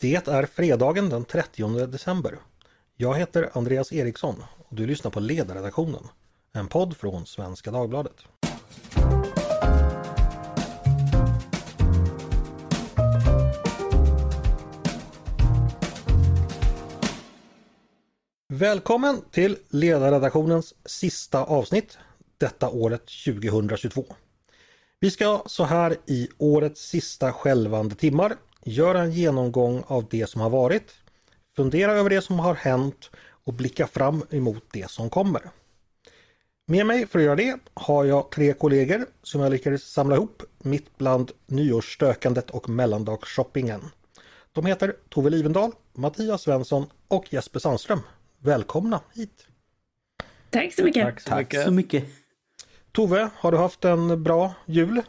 Det är fredagen den 30 december. Jag heter Andreas Eriksson och du lyssnar på Ledarredaktionen, en podd från Svenska Dagbladet. Välkommen till Ledarredaktionens sista avsnitt detta året 2022. Vi ska så här i årets sista skälvande timmar göra en genomgång av det som har varit, fundera över det som har hänt och blicka fram emot det som kommer. Med mig för att göra det har jag tre kollegor som jag lyckades samla ihop mitt bland nyårsstökandet och mellandagsshoppingen. De heter Tove Livendal, Mattias Svensson och Jesper Sandström. Välkomna hit! Tack så mycket! Tack så mycket! Tack så mycket. Tove, har du haft en bra jul?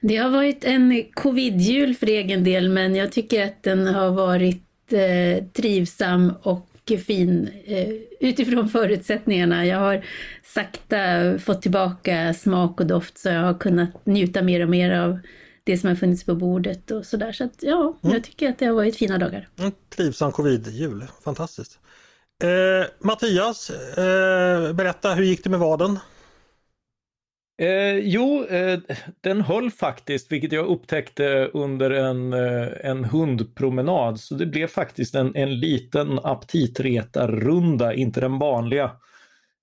Det har varit en covid-jul för egen del men jag tycker att den har varit eh, trivsam och fin eh, utifrån förutsättningarna. Jag har sakta fått tillbaka smak och doft så jag har kunnat njuta mer och mer av det som har funnits på bordet och sådär. Så att ja, mm. jag tycker att det har varit fina dagar. En trivsam covid-jul, fantastiskt. Eh, Mattias, eh, berätta, hur gick det med vaden? Eh, jo, eh, den höll faktiskt, vilket jag upptäckte under en, eh, en hundpromenad. Så det blev faktiskt en, en liten aptitretarrunda, inte den vanliga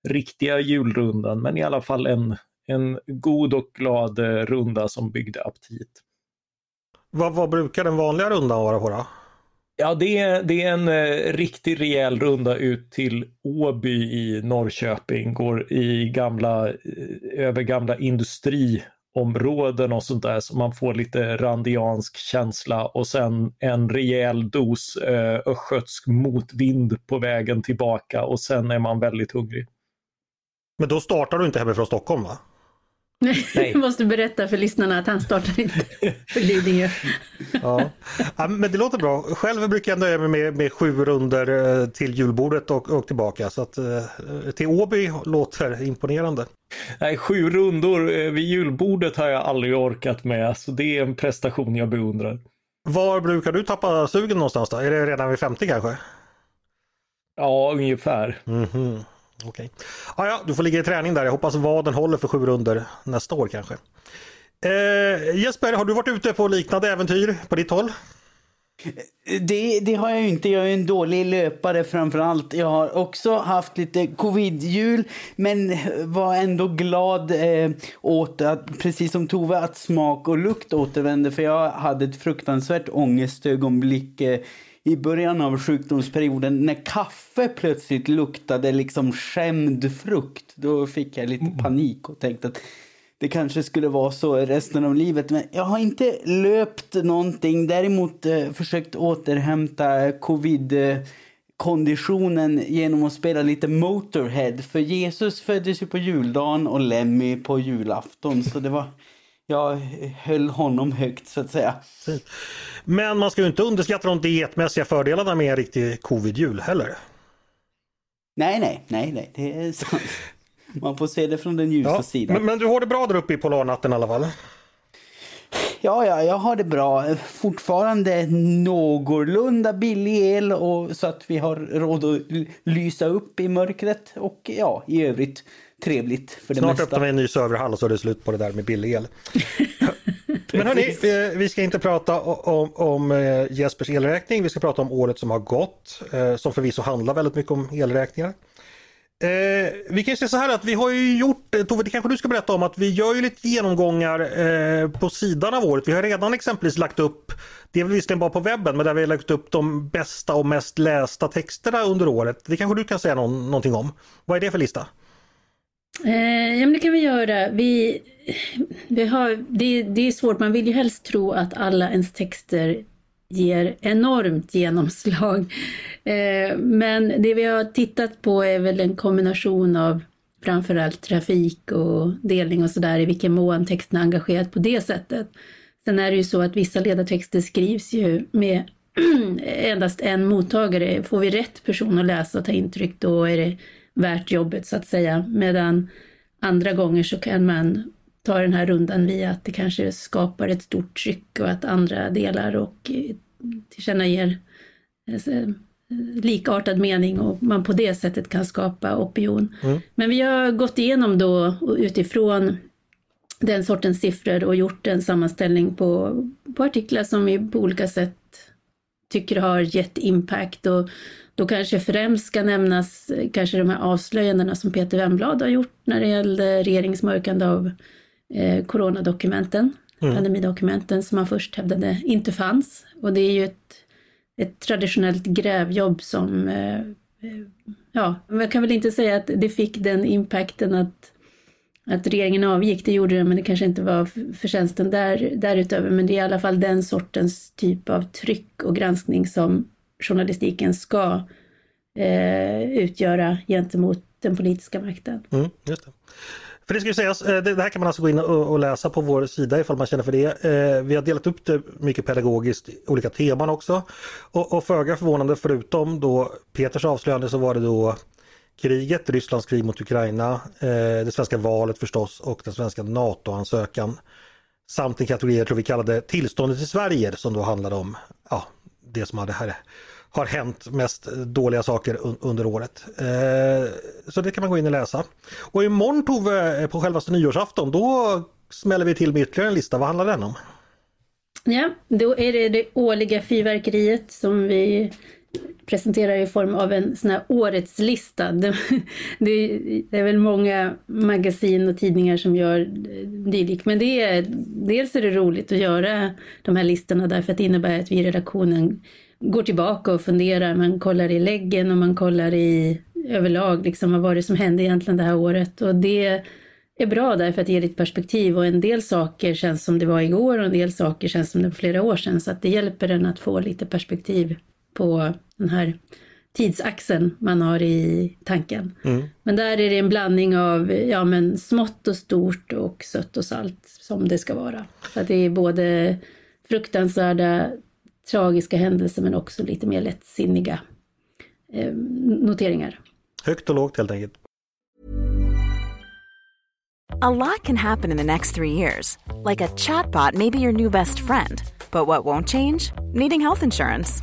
riktiga julrundan, men i alla fall en, en god och glad eh, runda som byggde aptit. Vad, vad brukar den vanliga rundan vara på då? Ja, det är, det är en eh, riktig rejäl runda ut till Åby i Norrköping. Går i gamla, eh, över gamla industriområden och sånt där så man får lite randiansk känsla och sen en rejäl dos eh, östgötsk motvind på vägen tillbaka och sen är man väldigt hungrig. Men då startar du inte hemifrån Stockholm va? Nej. Jag måste berätta för lyssnarna att han startar inte för Lidingö. ja. ja. men det låter bra. Själv brukar jag nöja mig med, med sju runder eh, till julbordet och, och tillbaka. Så att eh, till Åby låter imponerande. Nej, sju rundor eh, vid julbordet har jag aldrig orkat med. Så det är en prestation jag beundrar. Var brukar du tappa sugen någonstans då? Är det redan vid 50 kanske? Ja, ungefär. Mm -hmm. Okej. Okay. Ah, ja, du får ligga i träning där. Jag hoppas vaden håller för sju runder nästa år kanske. Eh, Jesper, har du varit ute på liknande äventyr på ditt håll? Det, det, har jag ju inte. Jag är en dålig löpare framför allt. Jag har också haft lite covid-jul men var ändå glad eh, åt att, precis som Tove, att smak och lukt återvände. För jag hade ett fruktansvärt ångestögonblick eh, i början av sjukdomsperioden när kaffe plötsligt luktade liksom skämd frukt. Då fick jag lite panik och tänkte att det kanske skulle vara så resten av livet. Men jag har inte löpt någonting. Däremot eh, försökt återhämta covid konditionen genom att spela lite Motorhead. För Jesus föddes ju på juldagen och Lemmy på julafton. Så det var jag höll honom högt så att säga. Men man ska ju inte underskatta de dietmässiga fördelarna med en riktig covid-jul heller. Nej, nej, nej, nej, det är sant. Man får se det från den ljusa ja, sidan. Men, men, du har det bra där uppe i polarnatten i alla fall? Ja, ja, jag har det bra. Fortfarande någorlunda billig el och så att vi har råd att lysa upp i mörkret och ja, i övrigt trevligt för det Snart mesta. öppnar vi en ny serverhall och så är det slut på det där med billig el. Men hörni, vi ska inte prata om, om eh, Jespers elräkning. Vi ska prata om året som har gått, eh, som förvisso handlar väldigt mycket om elräkningar. Eh, vi kan säga så här att vi har ju gjort, Tove det kanske du ska berätta om, att vi gör ju lite genomgångar eh, på sidan av året. Vi har redan exempelvis lagt upp, det är väl visserligen bara på webben, men där vi har lagt upp de bästa och mest lästa texterna under året. Det kanske du kan säga någon, någonting om. Vad är det för lista? Eh, ja men det kan vi göra. Vi, vi har, det, det är svårt, man vill ju helst tro att alla ens texter ger enormt genomslag. Eh, men det vi har tittat på är väl en kombination av framförallt trafik och delning och sådär, i vilken mån texten är engagerad på det sättet. Sen är det ju så att vissa ledartexter skrivs ju med endast en mottagare. Får vi rätt person att läsa och ta intryck då är det värt jobbet så att säga. Medan andra gånger så kan man ta den här rundan via att det kanske skapar ett stort tryck och att andra delar och tillkännager eh, likartad mening och man på det sättet kan skapa opinion. Mm. Men vi har gått igenom då utifrån den sortens siffror och gjort en sammanställning på, på artiklar som vi på olika sätt tycker har gett impact och då kanske främst ska nämnas kanske de här avslöjandena som Peter Wemblad har gjort när det gällde regeringsmörkande av eh, coronadokumenten, mm. pandemidokumenten som man först hävdade inte fanns. Och det är ju ett, ett traditionellt grävjobb som, eh, eh ja, man kan väl inte säga att det fick den impacten att att regeringen avgick, det gjorde det, men det kanske inte var förtjänsten där, därutöver. Men det är i alla fall den sortens typ av tryck och granskning som journalistiken ska eh, utgöra gentemot den politiska makten. Mm, just det. För det ska ju sägas, eh, det här kan man alltså gå in och läsa på vår sida ifall man känner för det. Eh, vi har delat upp det mycket pedagogiskt, olika teman också. Och, och föga förvånande förutom då Peters avslöjande så var det då kriget, Rysslands krig mot Ukraina, eh, det svenska valet förstås och den svenska NATO-ansökan. Samt en kategori jag tror vi kallade tillståndet i Sverige som då handlade om ja, det som hade här, har hänt mest dåliga saker under året. Eh, så det kan man gå in och läsa. Och imorgon Tove, på självaste nyårsafton, då smäller vi till med ytterligare en lista. Vad handlar den om? Ja, då är det det årliga fyrverkeriet som vi presenterar i form av en sån här årets lista. Det, det, är väl många magasin och tidningar som gör dylikt, men det är, dels är det roligt att göra de här listorna därför att det innebär att vi i redaktionen går tillbaka och funderar, man kollar i läggen och man kollar i överlag, liksom, vad var det som hände egentligen det här året? Och det är bra därför att det ger ett perspektiv och en del saker känns som det var igår och en del saker känns som det var flera år sedan, så att det hjälper en att få lite perspektiv på den här tidsaxeln man har i tanken. Mm. Men där är det en blandning av ja, men smått och stort och sött och salt som det ska vara. Så att det är både fruktansvärda, tragiska händelser men också lite mer lättsinniga eh, noteringar. Högt och lågt helt enkelt. A lot can happen in the next three years. Like a chatbot may be your new best friend. But what won't change? Needing health insurance.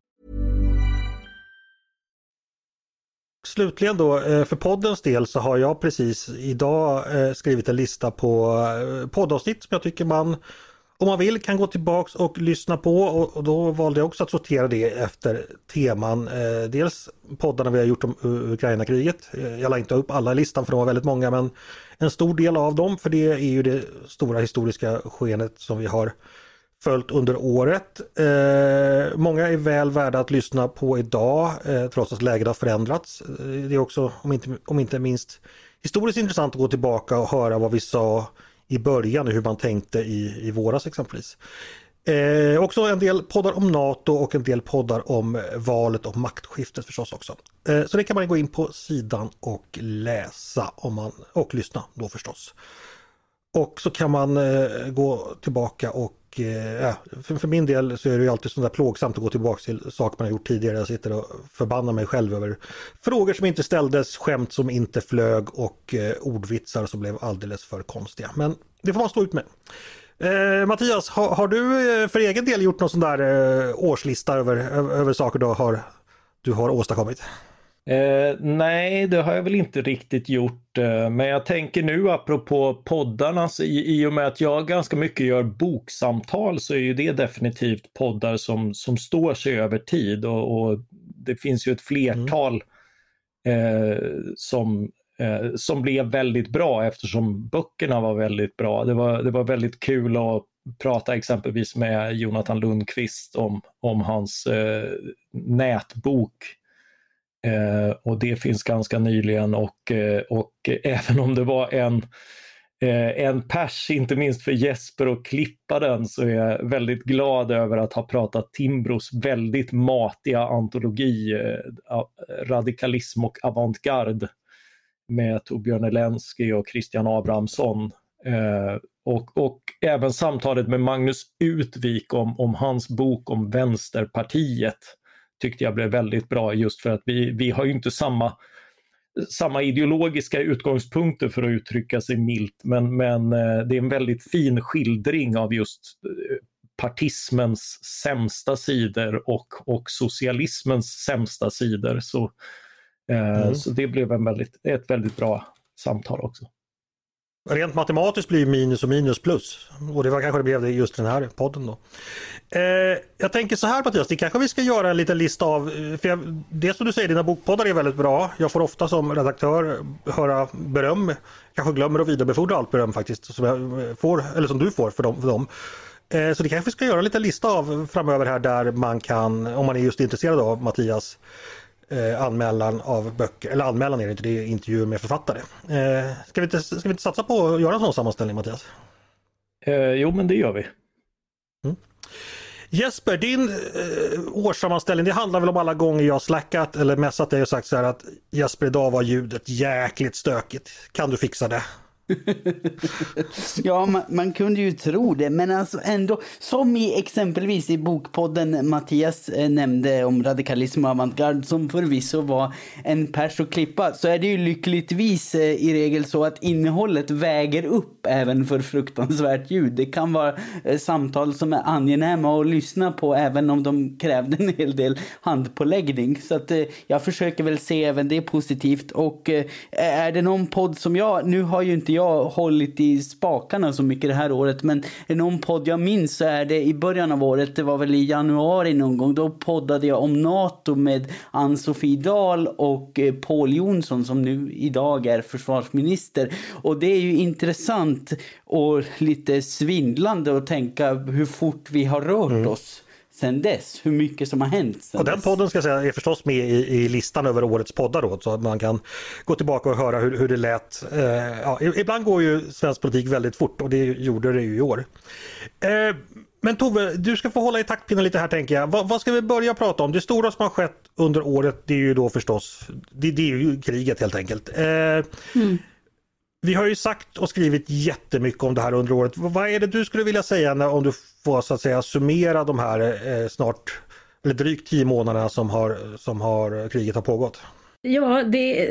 Slutligen då, eh, för poddens del så har jag precis idag eh, skrivit en lista på eh, poddavsnitt som jag tycker man om man vill kan gå tillbaks och lyssna på och då valde jag också att sortera det efter teman. Dels poddarna vi har gjort om Ukraina-kriget. Jag la inte upp alla i listan för de var väldigt många men en stor del av dem för det är ju det stora historiska skenet som vi har följt under året. Eh, många är väl värda att lyssna på idag eh, trots att läget har förändrats. Eh, det är också, om inte, om inte minst historiskt intressant att gå tillbaka och höra vad vi sa i början och hur man tänkte i, i våras exempelvis. Eh, också en del poddar om NATO och en del poddar om eh, valet och maktskiftet förstås också. Eh, så det kan man gå in på sidan och läsa om man, och lyssna då förstås. Och så kan man eh, gå tillbaka och Eh, för, för, min del så är det ju alltid sådär plågsamt att gå tillbaka till saker man har gjort tidigare. Jag sitter och förbannar mig själv över frågor som inte ställdes, skämt som inte flög och eh, ordvitsar som blev alldeles för konstiga. Men det får man stå ut med. Eh, Mattias, har, har, du eh, för egen del gjort någon sån där eh, årslista över, över, över saker du har, du har åstadkommit? Eh, nej, det har jag väl inte riktigt gjort. Eh, men jag tänker nu apropå poddarna, så i, i och med att jag ganska mycket gör boksamtal så är ju det definitivt poddar som, som står sig över tid och, och det finns ju ett flertal mm. eh, som, eh, som blev väldigt bra eftersom böckerna var väldigt bra. Det var, det var väldigt kul att prata exempelvis med Jonathan Lundqvist om, om hans eh, nätbok Eh, och det finns ganska nyligen och, eh, och även om det var en, eh, en pers, inte minst för Jesper att klippa den, så är jag väldigt glad över att ha pratat Timbros väldigt matiga antologi eh, eh, Radikalism och avantgarde med Torbjörn Elensky och Christian Abrahamsson. Eh, och, och även samtalet med Magnus Utvik om, om hans bok om Vänsterpartiet tyckte jag blev väldigt bra just för att vi, vi har ju inte samma, samma ideologiska utgångspunkter för att uttrycka sig milt men, men eh, det är en väldigt fin skildring av just eh, partismens sämsta sidor och, och socialismens sämsta sidor. Så, eh, mm. så det blev en väldigt, ett väldigt bra samtal också. Rent matematiskt blir minus och minus plus. Och det var kanske det blev det just den här podden då. Eh, jag tänker så här Mattias, det kanske vi ska göra en liten lista av, eh, för jag, det som du säger, dina bokpoddar är väldigt bra. Jag får ofta som redaktör höra beröm. Kanske glömmer att vidarebefordra allt beröm faktiskt, som jag eh, får, eller som du får för dem. För dem. Eh, så det kanske vi ska göra en liten lista av framöver här där man kan, om man är just intresserad av Mattias eh, anmälan av böcker, eller anmälan är det inte, det är intervjuer med författare. Eh, ska, vi inte, ska vi inte satsa på att göra en sån sammanställning Mattias? Eh, jo men det gör vi. Mm. Jesper, din eh, årssammanställning, det handlar väl om alla gånger jag slackat eller messat dig och sagt så här att Jesper, idag var ljudet jäkligt stökigt. Kan du fixa det? ja, man, man, kunde ju tro det, men alltså ändå, som i exempelvis i bokpodden Mattias eh, nämnde om radikalism och avantgarde som förvisso var en pers och klippa, så är det ju lyckligtvis eh, i regel så att innehållet väger upp även för fruktansvärt ljud. Det kan vara eh, samtal som är angenäma att lyssna på även om de krävde en hel del handpåläggning. Så att eh, jag försöker väl se även det positivt och eh, är det någon podd som jag, nu har ju inte jag jag hållit i spakarna så mycket det här året. Men är någon podd jag minns så är det i början av året, det var väl i januari någon gång. Då poddade jag om NATO med Ann-Sofie Dahl och eh, Paul Jonsson som nu idag är försvarsminister. Och det är ju intressant och lite svindlande att tänka hur fort vi har rört mm. oss sen dess, hur mycket som har hänt. och den podden ska jag säga är förstås med i, i listan över årets poddar då, så att man kan gå tillbaka och höra hur, hur det lät. Eh, ja, ibland går ju svensk politik väldigt fort och det gjorde det ju i år. Eh, men Tove, du ska få hålla i taktpinnen lite här tänker jag. Va, vad ska vi börja prata om? Det stora som har skett under året det är ju då förstås, det, det är ju kriget helt enkelt. Eh, mm. Vi har ju sagt och skrivit jättemycket om det här under året. Vad är det du skulle vilja säga när, om du få, så att säga summera de här eh, snart, eller drygt tio månaderna som, har, som har, eh, kriget har pågått? Ja, det,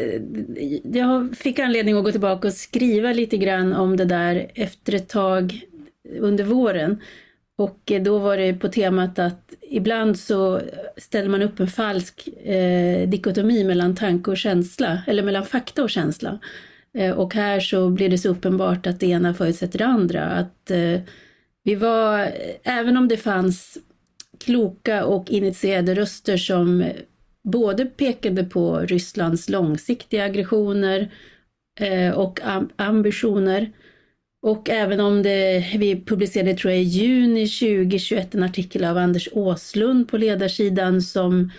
jag fick anledning att gå tillbaka och skriva lite grann om det där efter ett tag under våren. Och då var det på temat att ibland så ställer man upp en falsk eh, dikotomi mellan tanke och känsla, eller mellan fakta och känsla. Eh, och här så blir det så uppenbart att det ena förutsätter det andra. Att eh, vi var, även om det fanns kloka och initierade röster som både pekade på Rysslands långsiktiga aggressioner eh, och ambitioner. Och även om det, vi publicerade, tror jag, i juni 2021 en artikel av Anders Åslund på ledarsidan som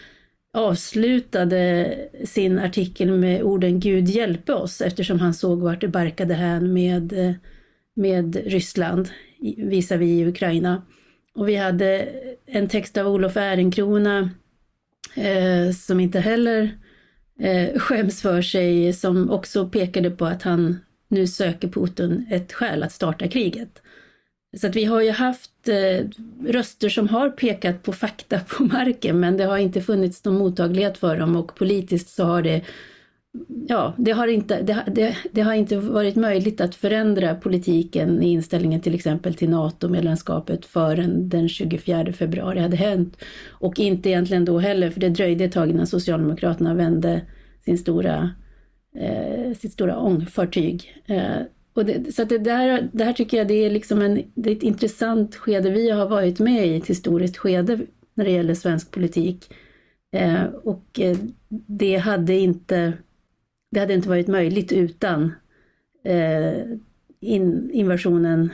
avslutade sin artikel med orden Gud hjälpe oss eftersom han såg vart det barkade hän med, med Ryssland visavi Ukraina. Och vi hade en text av Olof Ehrenkrona eh, som inte heller eh, skäms för sig, som också pekade på att han nu söker Putin ett skäl att starta kriget. Så att vi har ju haft eh, röster som har pekat på fakta på marken men det har inte funnits någon mottaglighet för dem och politiskt så har det Ja, det har, inte, det, det, det har inte varit möjligt att förändra politiken i inställningen till exempel till NATO-medlemskapet förrän den 24 februari hade hänt. Och inte egentligen då heller, för det dröjde ett tag innan Socialdemokraterna vände sin stora, eh, sitt stora ångfartyg. Eh, och det, så det, där, det här tycker jag det är, liksom en, det är ett intressant skede vi har varit med i, ett historiskt skede när det gäller svensk politik. Eh, och eh, det hade inte det hade inte varit möjligt utan eh, in, invasionen,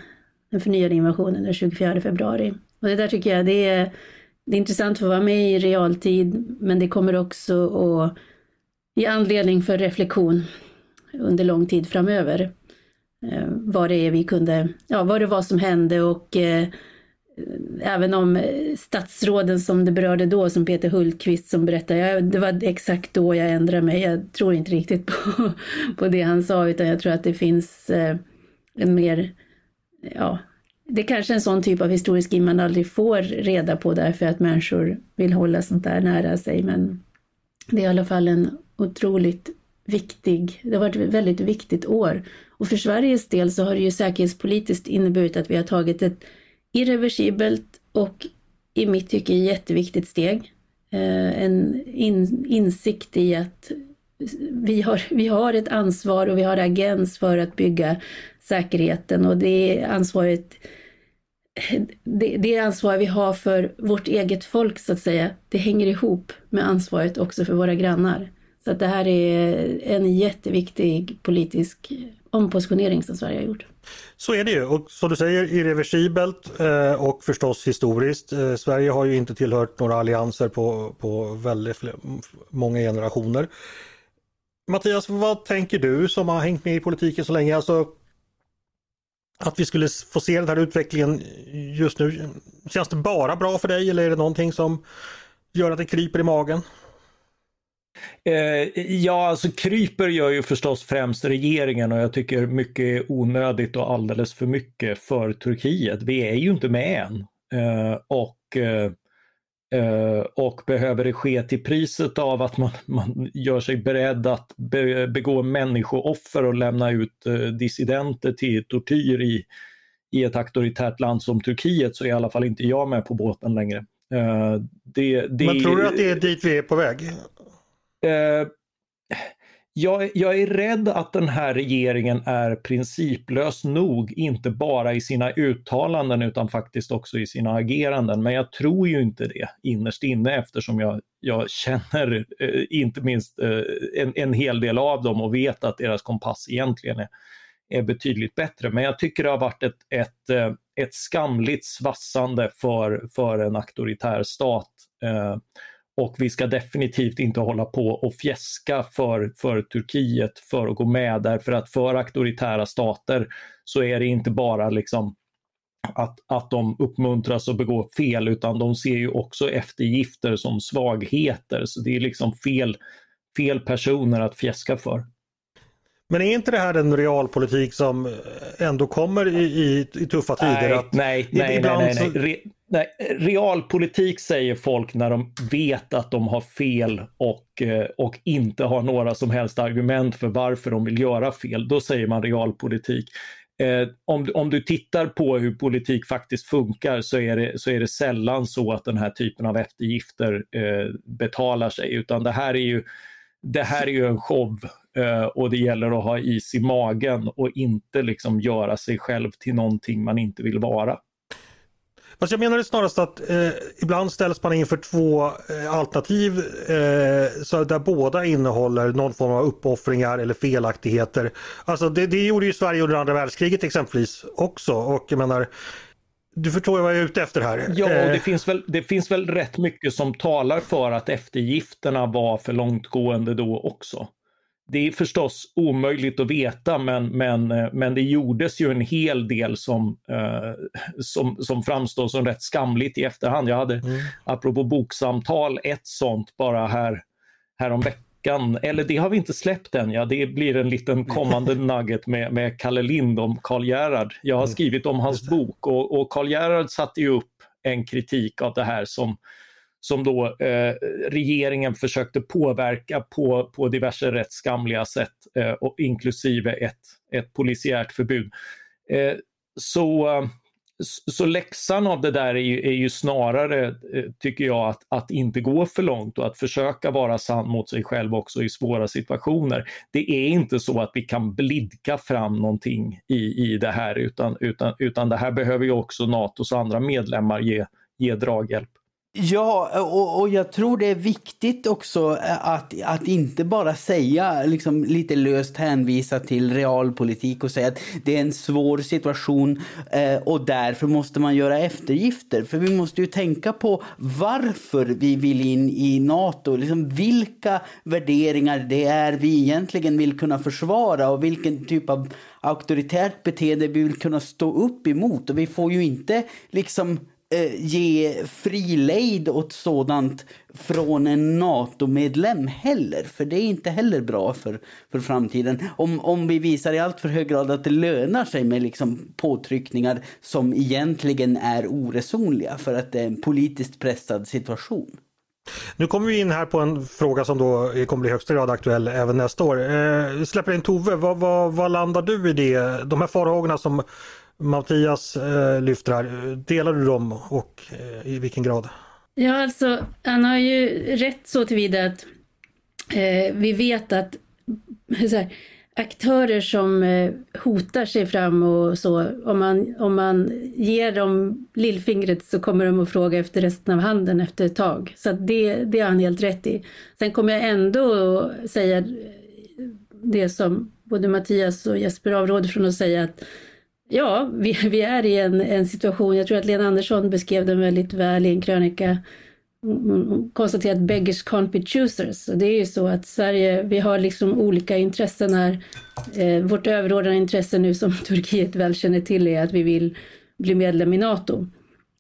den förnyade invasionen den 24 februari. Och det där tycker jag det är, det är intressant för att vara med i realtid men det kommer också att ge anledning för reflektion under lång tid framöver. Eh, vad det är vi kunde, ja vad det var som hände och eh, även om eh, statsråden som det berörde då, som Peter Hultqvist som berättade, jag, det var exakt då jag ändrade mig. Jag tror inte riktigt på, på det han sa, utan jag tror att det finns eh, en mer, ja, det är kanske en sån typ av historisk man aldrig får reda på därför att människor vill hålla sånt där nära sig. Men det är i alla fall en otroligt viktig, det har varit ett väldigt viktigt år. Och för Sveriges del så har det ju säkerhetspolitiskt inneburit att vi har tagit ett irreversibelt och i mitt tycke jätteviktigt steg. Eh, en in, insikt i att vi har, vi har ett ansvar och vi har agens för att bygga säkerheten och det ansvaret det, det ansvar vi har för vårt eget folk så att säga, det hänger ihop med ansvaret också för våra grannar. Så att det här är en jätteviktig politisk ompositionering som Sverige har gjort. Så är det ju och som du säger irreversibelt eh, och förstås historiskt. Eh, Sverige har ju inte tillhört några allianser på, på väldigt många generationer. Mattias, vad tänker du som har hängt med i politiken så länge? Alltså, att vi skulle få se den här utvecklingen just nu. Känns det bara bra för dig eller är det någonting som gör att det kryper i magen? Eh, ja, alltså kryper gör ju förstås främst regeringen och jag tycker mycket är onödigt och alldeles för mycket för Turkiet. Vi är ju inte med än. Eh, och, eh, och behöver det ske till priset av att man, man gör sig beredd att be, begå människooffer och lämna ut dissidenter till tortyr i, i ett auktoritärt land som Turkiet så är i alla fall inte jag med på båten längre. Det, det, Men tror du att det är dit vi är på väg? Eh, jag, jag, är rädd att den här regeringen är principlös nog, inte bara i sina uttalanden utan faktiskt också i sina ageranden. Men jag tror ju inte det innerst inne eftersom jag, jag känner eh, inte minst eh, en, en, hel del av dem och vet att deras kompass egentligen är, är betydligt bättre. Men jag tycker det har varit ett, ett, eh, ett skamligt svassande för, för en auktoritär stat. Eh, och vi ska definitivt inte hålla på och fjäska för, för Turkiet för att gå med därför att för auktoritära stater så är det inte bara liksom att, att de uppmuntras att begå fel utan de ser ju också eftergifter som svagheter. Så det är liksom fel, fel personer att fjäska för. Men är inte det här en realpolitik som ändå kommer i, i, i tuffa tider? Nej, att nej, nej, nej, nej, nej. Nej, realpolitik säger folk när de vet att de har fel och, eh, och inte har några som helst argument för varför de vill göra fel. Då säger man realpolitik. Eh, om, om du tittar på hur politik faktiskt funkar så är, det, så är det sällan så att den här typen av eftergifter eh, betalar sig utan det här är ju, det här är ju en show eh, och det gäller att ha is i magen och inte liksom göra sig själv till någonting man inte vill vara. Fast jag menar snarast att eh, ibland ställs man inför två eh, alternativ eh, så där båda innehåller någon form av uppoffringar eller felaktigheter. Alltså det, det gjorde ju Sverige under andra världskriget exempelvis också och jag menar du förstår vad jag är ute efter här. Ja, och det eh. finns, väl, det finns väl rätt mycket som talar för att eftergifterna var för långtgående då också det är förstås omöjligt att veta men, men, eh, men det gjordes ju en hel del som, eh, som, som framstår som rätt skamligt i efterhand. Jag hade, mm. apropå boksamtal, ett sånt bara här, här om veckan. Eller det har vi inte släppt än, ja. det blir en liten kommande nugget med, med Kalle Lind om Karl Gerhard. Jag har mm. skrivit om hans bok och, och Karl Gerhard satte ju upp en kritik av det här som som då eh, regeringen försökte påverka på, på diverse rätt skamliga sätt, eh, och inklusive ett, ett polisiärt förbud. Eh, så, så läxan av det där är ju, är ju snarare, eh, tycker jag, att, att inte gå för långt och att försöka vara sann mot sig själv också i svåra situationer. Det är inte så att vi kan blidka fram någonting i, i det här utan, utan, utan det här behöver ju också Natos andra medlemmar ge, ge draghjälp. Ja, och, och, jag tror det är viktigt också eh, att, att inte bara säga, liksom lite löst hänvisa till realpolitik och säga att det är en svår situation eh, och därför måste man göra eftergifter. För vi måste ju tänka på varför vi vill in i NATO, liksom vilka värderingar det är vi egentligen vill kunna försvara och vilken typ av auktoritärt beteende vi vill kunna stå upp emot. Och vi får ju inte liksom Eh, ge fri lejd åt sådant från en NATO-medlem heller. För det är inte heller bra för, för framtiden. Om, om vi visar i allt för hög grad att det lönar sig med liksom påtryckningar som egentligen är oresonliga för att det är en politiskt pressad situation. Nu kommer vi in här på en fråga som då kommer bli högsta grad aktuell även nästa år. Eh, släpper in Tove, vad, vad, vad landar du i det? De här farhågorna som Mattias eh, lyfter här, delar du dem och eh, i vilken grad? Ja, alltså han har ju rätt så tillvida att eh, vi vet att här, aktörer som eh, hotar sig fram och så, om man, om man ger dem lillfingret så kommer de att fråga efter resten av handen efter ett tag. Så det, det har han helt rätt i. Sen kommer jag ändå säga det som både Mattias och Jesper avråder från att säga att Ja, vi, vi är i en, en situation, jag tror att Lena Andersson beskrev den väldigt väl i en krönika. Hon konstaterade att beggars can't be choosers. Det är ju så att Sverige, vi har liksom olika intressen här. Eh, vårt överordnade intresse nu som Turkiet väl känner till är att vi vill bli medlem i NATO.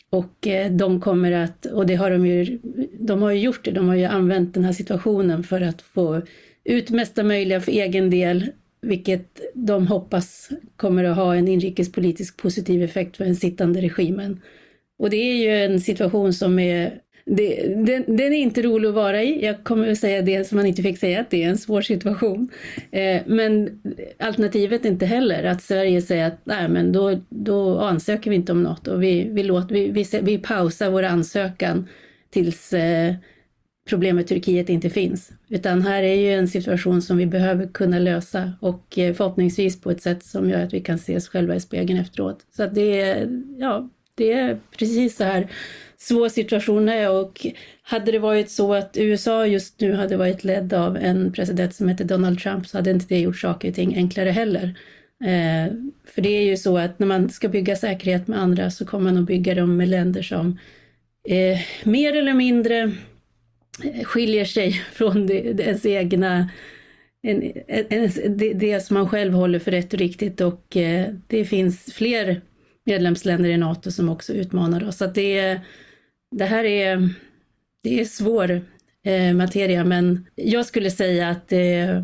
Och eh, de kommer att, och det har de ju, de har ju gjort det, de har ju använt den här situationen för att få ut mesta möjliga för egen del vilket de hoppas kommer att ha en inrikespolitisk positiv effekt för den sittande regimen. Och det är ju en situation som är det, den, den, är inte rolig att vara i. Jag kommer att säga det som man inte fick säga, att det är en svår situation. Eh, men alternativet är inte heller att Sverige säger att nej, men då, då ansöker vi inte om något och vi, vi, låter, vi, vi, vi pausar vår ansökan tills eh, problemet Turkiet inte finns. Utan här är ju en situation som vi behöver kunna lösa och eh, förhoppningsvis på ett sätt som gör att vi kan se oss själva i spegeln efteråt. Så att det är, ja, det är precis så här svår situation är och hade det varit så att USA just nu hade varit ledd av en president som heter Donald Trump så hade inte det gjort saker och ting enklare heller. Eh, för det är ju så att när man ska bygga säkerhet med andra så kommer man att bygga dem med länder som eh, mer eller mindre skiljer sig från det, ens egna en, en, det, det, som man själv håller för rätt och riktigt. Och eh, det finns fler medlemsländer i NATO som också utmanar oss. Så att det, det här är, det är svår eh, materia. Men jag skulle säga att det,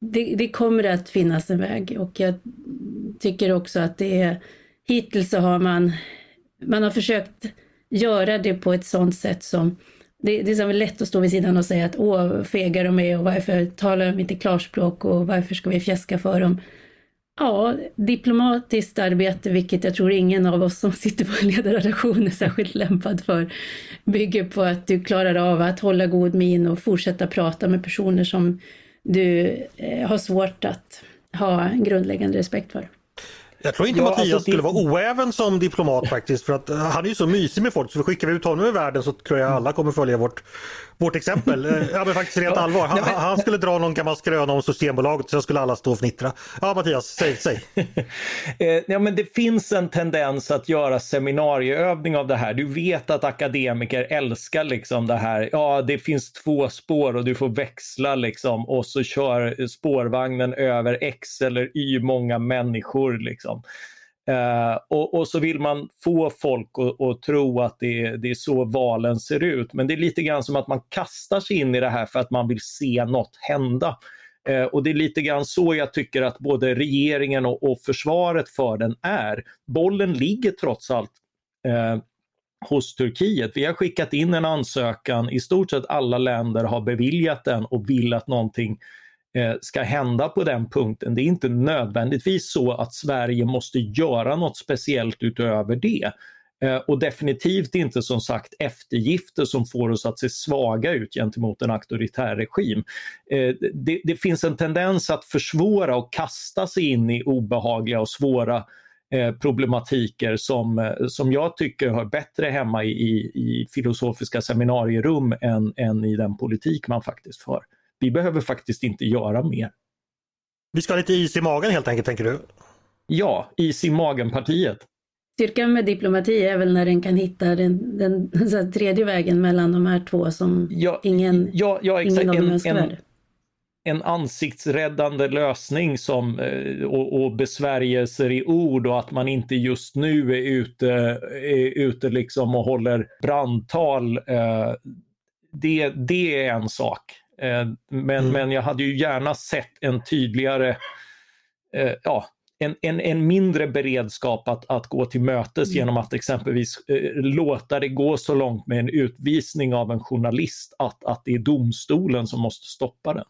det, det, kommer att finnas en väg. Och jag tycker också att det är hittills så har man, man har försökt göra det på ett sådant sätt som det, det är så lätt att stå vid sidan och säga att åh, fega de är och varför talar de inte klarspråk och varför ska vi fjäska för dem? Ja, diplomatiskt arbete, vilket jag tror ingen av oss som sitter på en ledarredaktion är särskilt lämpad för, bygger på att du klarar av att hålla god min och fortsätta prata med personer som du eh, har svårt att ha en grundläggande respekt för. Jag tror inte ja, Mattias alltså, skulle vara oäven som diplomat faktiskt för att han är ju så mysig med folk så skickar vi ut honom i världen så tror jag alla kommer följa vårt, vårt exempel. Eh, ja men faktiskt rent allvar. Han, han, skulle dra någon gammal skröna om Systembolaget så skulle alla stå och fnittra. Ja Mattias, säg, säg. Eh, ja men det finns en tendens att göra seminarieövning av det här. Du vet att akademiker älskar liksom det här. Ja det finns två spår och du får växla liksom och så kör spårvagnen över X eller Y många människor liksom. Uh, och, och, så vill man få folk att tro att det, det, är så valen ser ut. Men det är lite grann som att man kastar sig in i det här för att man vill se något hända. Uh, och det är lite grann så jag tycker att både regeringen och, och försvaret för den är. Bollen ligger trots allt uh, hos Turkiet. Vi har skickat in en ansökan, i stort sett alla länder har beviljat den och vill att någonting Eh, Eh, ska hända på den punkten. Det är inte nödvändigtvis så att Sverige måste göra något speciellt utöver det. Eh, och definitivt inte som sagt eftergifter som får oss att se svaga ut gentemot en auktoritär regim. Eh, det, det finns en tendens att försvåra och kasta sig in i obehagliga och svåra problematiker som, som jag tycker hör bättre hemma i, i filosofiska seminarierum än, än i den politik man faktiskt för vi behöver faktiskt inte göra mer. Vi ska ha lite is i magen helt enkelt, tänker du? Ja, is i magen-partiet. Styrkan med diplomati är väl när den kan hitta den, den, den tredje vägen mellan de här två som ja, ingen, ja, ja, ingen av dem önskar. En, en ansiktsräddande lösning som, eh, och, och besvärjelser i ord och att man inte just nu är ute, är ute liksom och håller brandtal. Eh, det, det är en sak. Eh, men, mm. men jag hade ju gärna sett en tydligare ja, en, en, en mindre beredskap att, att gå till mötes mm. genom att exempelvis eh, låta det gå så långt med en utvisning av en journalist att, att det är domstolen som måste stoppa den.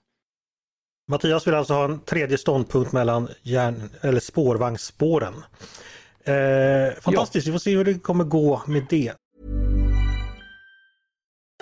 Mattias vill alltså ha en tredje ståndpunkt mellan järn, eller spårvagnsspåren. Eh, fantastiskt, ja. vi får se hur det kommer gå med det.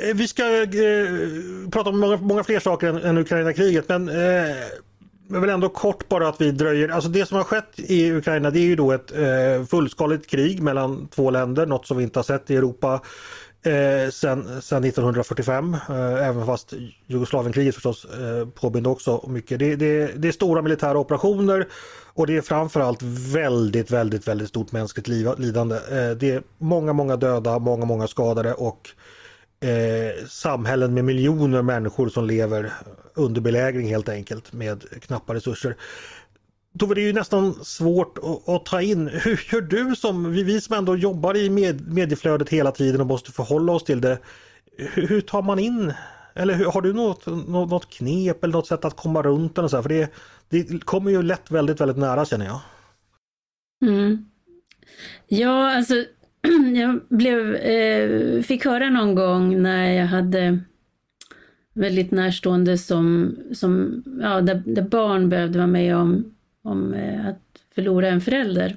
Eh, vi ska eh, prata om många, många fler saker än, än Ukraina-kriget men eh, jag vill ändå kort bara att vi dröjer. Alltså det som har skett i Ukraina det är ju då ett eh, fullskaligt krig mellan två länder, något som vi inte har sett i Europa eh, sedan 1945. Eh, även fast Jugoslavienkriget förstås eh, påminner också mycket. Det, det, det är stora militära operationer och det är framförallt väldigt, väldigt, väldigt stort mänskligt lidande. Eh, det är många, många döda, många, många skadade och eh, samhällen med miljoner människor som lever under belägring helt enkelt med knappa resurser. Tove, det är ju nästan svårt att, att, ta in. Hur gör du som, vi, vi som ändå jobbar i med, medieflödet hela tiden och måste förhålla oss till det. Hur, hur tar man in, eller hur, har du något, något, något, knep eller något sätt att komma runt den? Och så här? För det, det kommer ju lätt väldigt, väldigt nära känner jag. Mm. Ja, alltså jag blev, eh, fick höra någon gång när jag hade väldigt närstående som, som ja, där, där barn behövde vara med om, om eh, att förlora en förälder.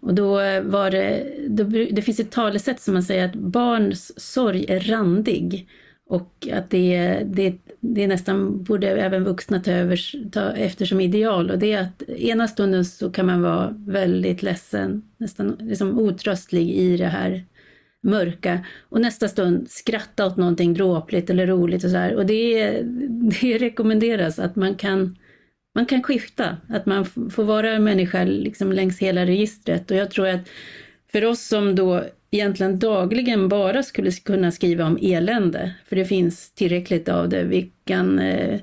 Och då eh, var det, då, det finns ett talesätt som man säger att barns sorg är randig. Och att det, det, det nästan borde även vuxna ta, över, ta efter som ideal. Och det är att ena stunden så kan man vara väldigt ledsen, nästan liksom otröstlig i det här mörka. Och nästa stund skratta åt någonting dråpligt eller roligt och så här. Och det, det rekommenderas att man kan, man kan skifta, att man får vara människa liksom längs hela registret. Och jag tror att för oss som då egentligen dagligen bara skulle kunna skriva om elände, för det finns tillräckligt av det. Vi kan, eh,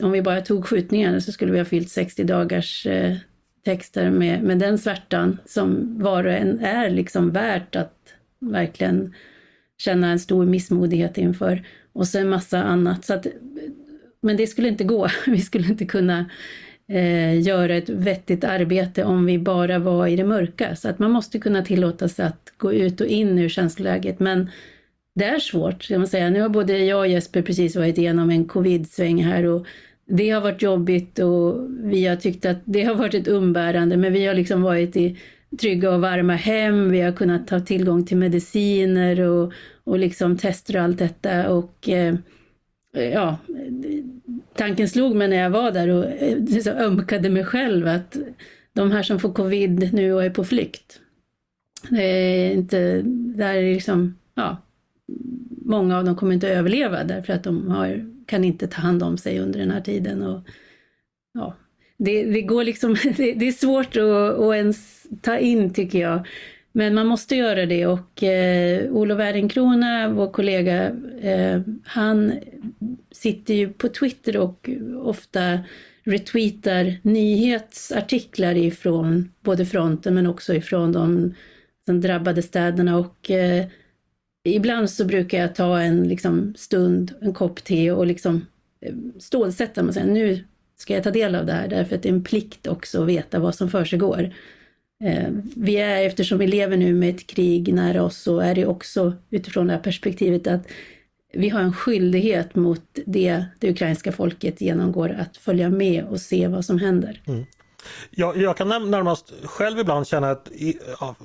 om vi bara tog skjutningarna så skulle vi ha fyllt 60 dagars eh, texter med, med den svärtan som var och en är liksom värt att verkligen känna en stor missmodighet inför. Och sen massa annat. Så att, men det skulle inte gå. Vi skulle inte kunna eh, göra ett vettigt arbete om vi bara var i det mörka. Så att man måste kunna tillåta sig att gå ut och in ur känsloläget. Men det är svårt, ska man säga. Nu har både jag och Jesper precis varit igenom en covid-sväng här och det har varit jobbigt och vi har tyckt att det har varit ett umbärande, men vi har liksom varit i trygga och varma hem, vi har kunnat ha tillgång till mediciner och, och liksom tester och allt detta och eh, ja, tanken slog mig när jag var där och eh, så ömkade mig själv att de här som får covid nu och är på flykt. Det är inte, där är liksom, ja, många av dem kommer inte att överleva därför att de har, kan inte ta hand om sig under den här tiden. Och, ja, det, det går liksom, det, det är svårt att, att ens ta in tycker jag. Men man måste göra det och eh, Olof Ehrenkrona, vår kollega, eh, han sitter ju på Twitter och ofta retweetar nyhetsartiklar ifrån både fronten men också ifrån de, de drabbade städerna och eh, ibland så brukar jag ta en liksom, stund, en kopp te och liksom eh, stålsätta mig och säga nu ska jag ta del av det här därför att det är en plikt också att veta vad som försiggår. Eh, vi är, eftersom vi lever nu med ett krig nära oss, så är det också utifrån det här perspektivet att vi har en skyldighet mot det det ukrainska folket genomgår att följa med och se vad som händer. Mm. Jag, jag kan närmast själv ibland känna ett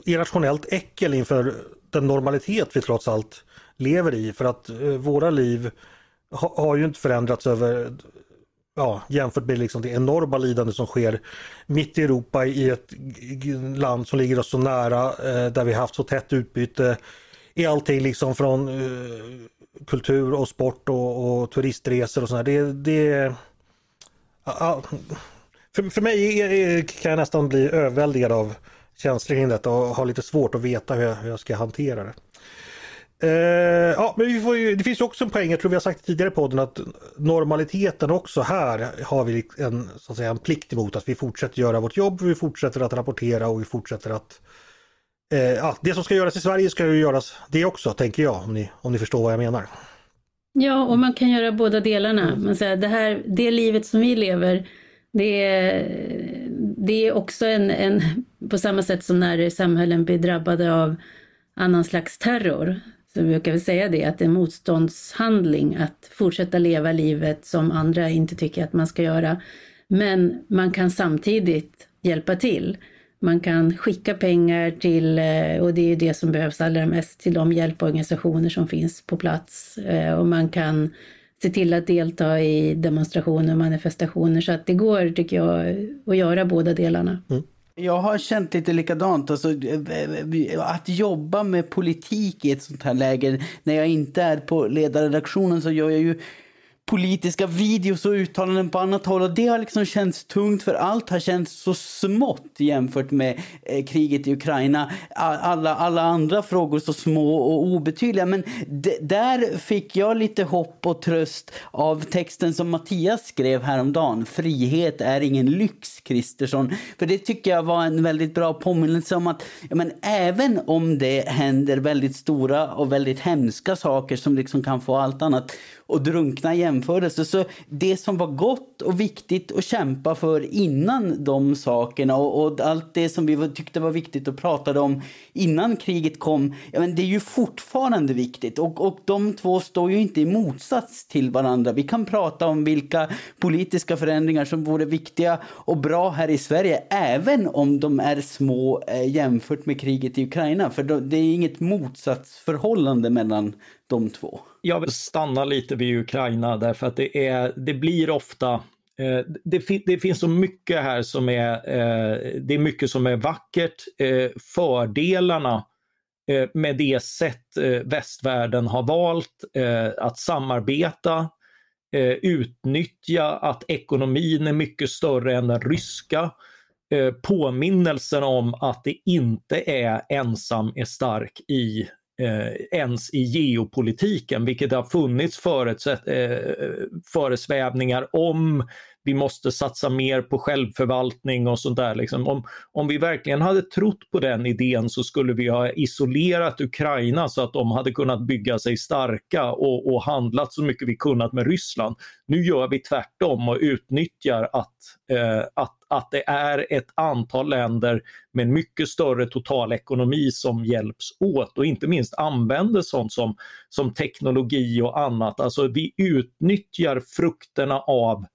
irrationellt äckel inför den normalitet vi trots allt lever i för att eh, våra liv har ju inte förändrats över ja, jämfört med liksom det enorma lidande som sker mitt i Europa i ett land som ligger oss så nära eh, där vi haft så tätt utbyte i allting liksom från eh, kultur och sport och, och turistresor och sådär. Det, det, ja, för, för mig är, kan jag nästan bli överväldigad av känslor kring detta och har lite svårt att veta hur jag, hur jag ska hantera det. Uh, ja, men vi får ju, det finns också en poäng, jag tror vi har sagt tidigare i podden att normaliteten också här har vi en, så att säga, en plikt emot att vi fortsätter göra vårt jobb, vi fortsätter att rapportera och vi fortsätter att uh, ja, det som ska göras i Sverige ska ju göras det också, tänker jag, om ni, om ni förstår vad jag menar. Ja, och man kan göra båda delarna. Man säger, det, här, det livet som vi lever, det är, det är också en, en, på samma sätt som när samhällen blir drabbade av annan slags terror. Så brukar vi säga det, att det är en motståndshandling att fortsätta leva livet som andra inte tycker att man ska göra. Men man kan samtidigt hjälpa till. Man kan skicka pengar till, eh, och det är det som behövs allra mest, till de hjälporganisationer som finns på plats. Eh, och man kan se till att delta i demonstrationer och manifestationer. Så att det går, tycker jag, att göra båda delarna. Mm. Jag har känt lite likadant. Alltså, eh, eh, eh, att jobba med politik i ett sånt här läge, när jag inte är på ledarredaktionen så gör jag ju politiska videos och uttalanden på annat håll och det har liksom känts tungt för allt har känts så smått jämfört med eh, kriget i Ukraina. Alla, alla andra frågor så små och obetydliga men där fick jag lite hopp och tröst av texten som Mattias skrev häromdagen. Frihet är ingen lyx, Kristersson. För det tycker jag var en väldigt bra påminnelse om att ja, men även om det händer väldigt stora och väldigt hemska saker som liksom kan få allt annat och drunkna jämförelser. Så det som var gott och viktigt att kämpa för innan de sakerna och, och allt det som vi tyckte var viktigt och pratade om innan kriget kom, ja, men det är ju fortfarande viktigt. Och, och de två står ju inte i motsats till varandra. Vi kan prata om vilka politiska förändringar som vore viktiga och bra här i Sverige, även om de är små eh, jämfört med kriget i Ukraina. För då, det är inget motsatsförhållande mellan de två. Jag vill stanna lite vid Ukraina därför att det, är, det blir ofta eh, det, det, finns så mycket här som är, eh, det är mycket som är vackert. Eh, fördelarna med det sätt västvärlden har valt att samarbeta, utnyttja att ekonomin är mycket större än den ryska. Påminnelsen om att det inte är ensam är stark i eh, ens i geopolitiken, vilket det har funnits förutsätt, eh, föresvävningar om vi måste satsa mer på självförvaltning och sånt där. Liksom. Om, om vi verkligen hade trott på den idén så skulle vi ha isolerat Ukraina så att de hade kunnat bygga sig starka och, och handlat så mycket vi kunnat med Ryssland. Nu gör vi tvärtom och utnyttjar att, eh, att, att det är ett antal länder med mycket större totalekonomi som hjälps åt och inte minst använder sånt som, som teknologi och annat. Alltså vi utnyttjar frukterna av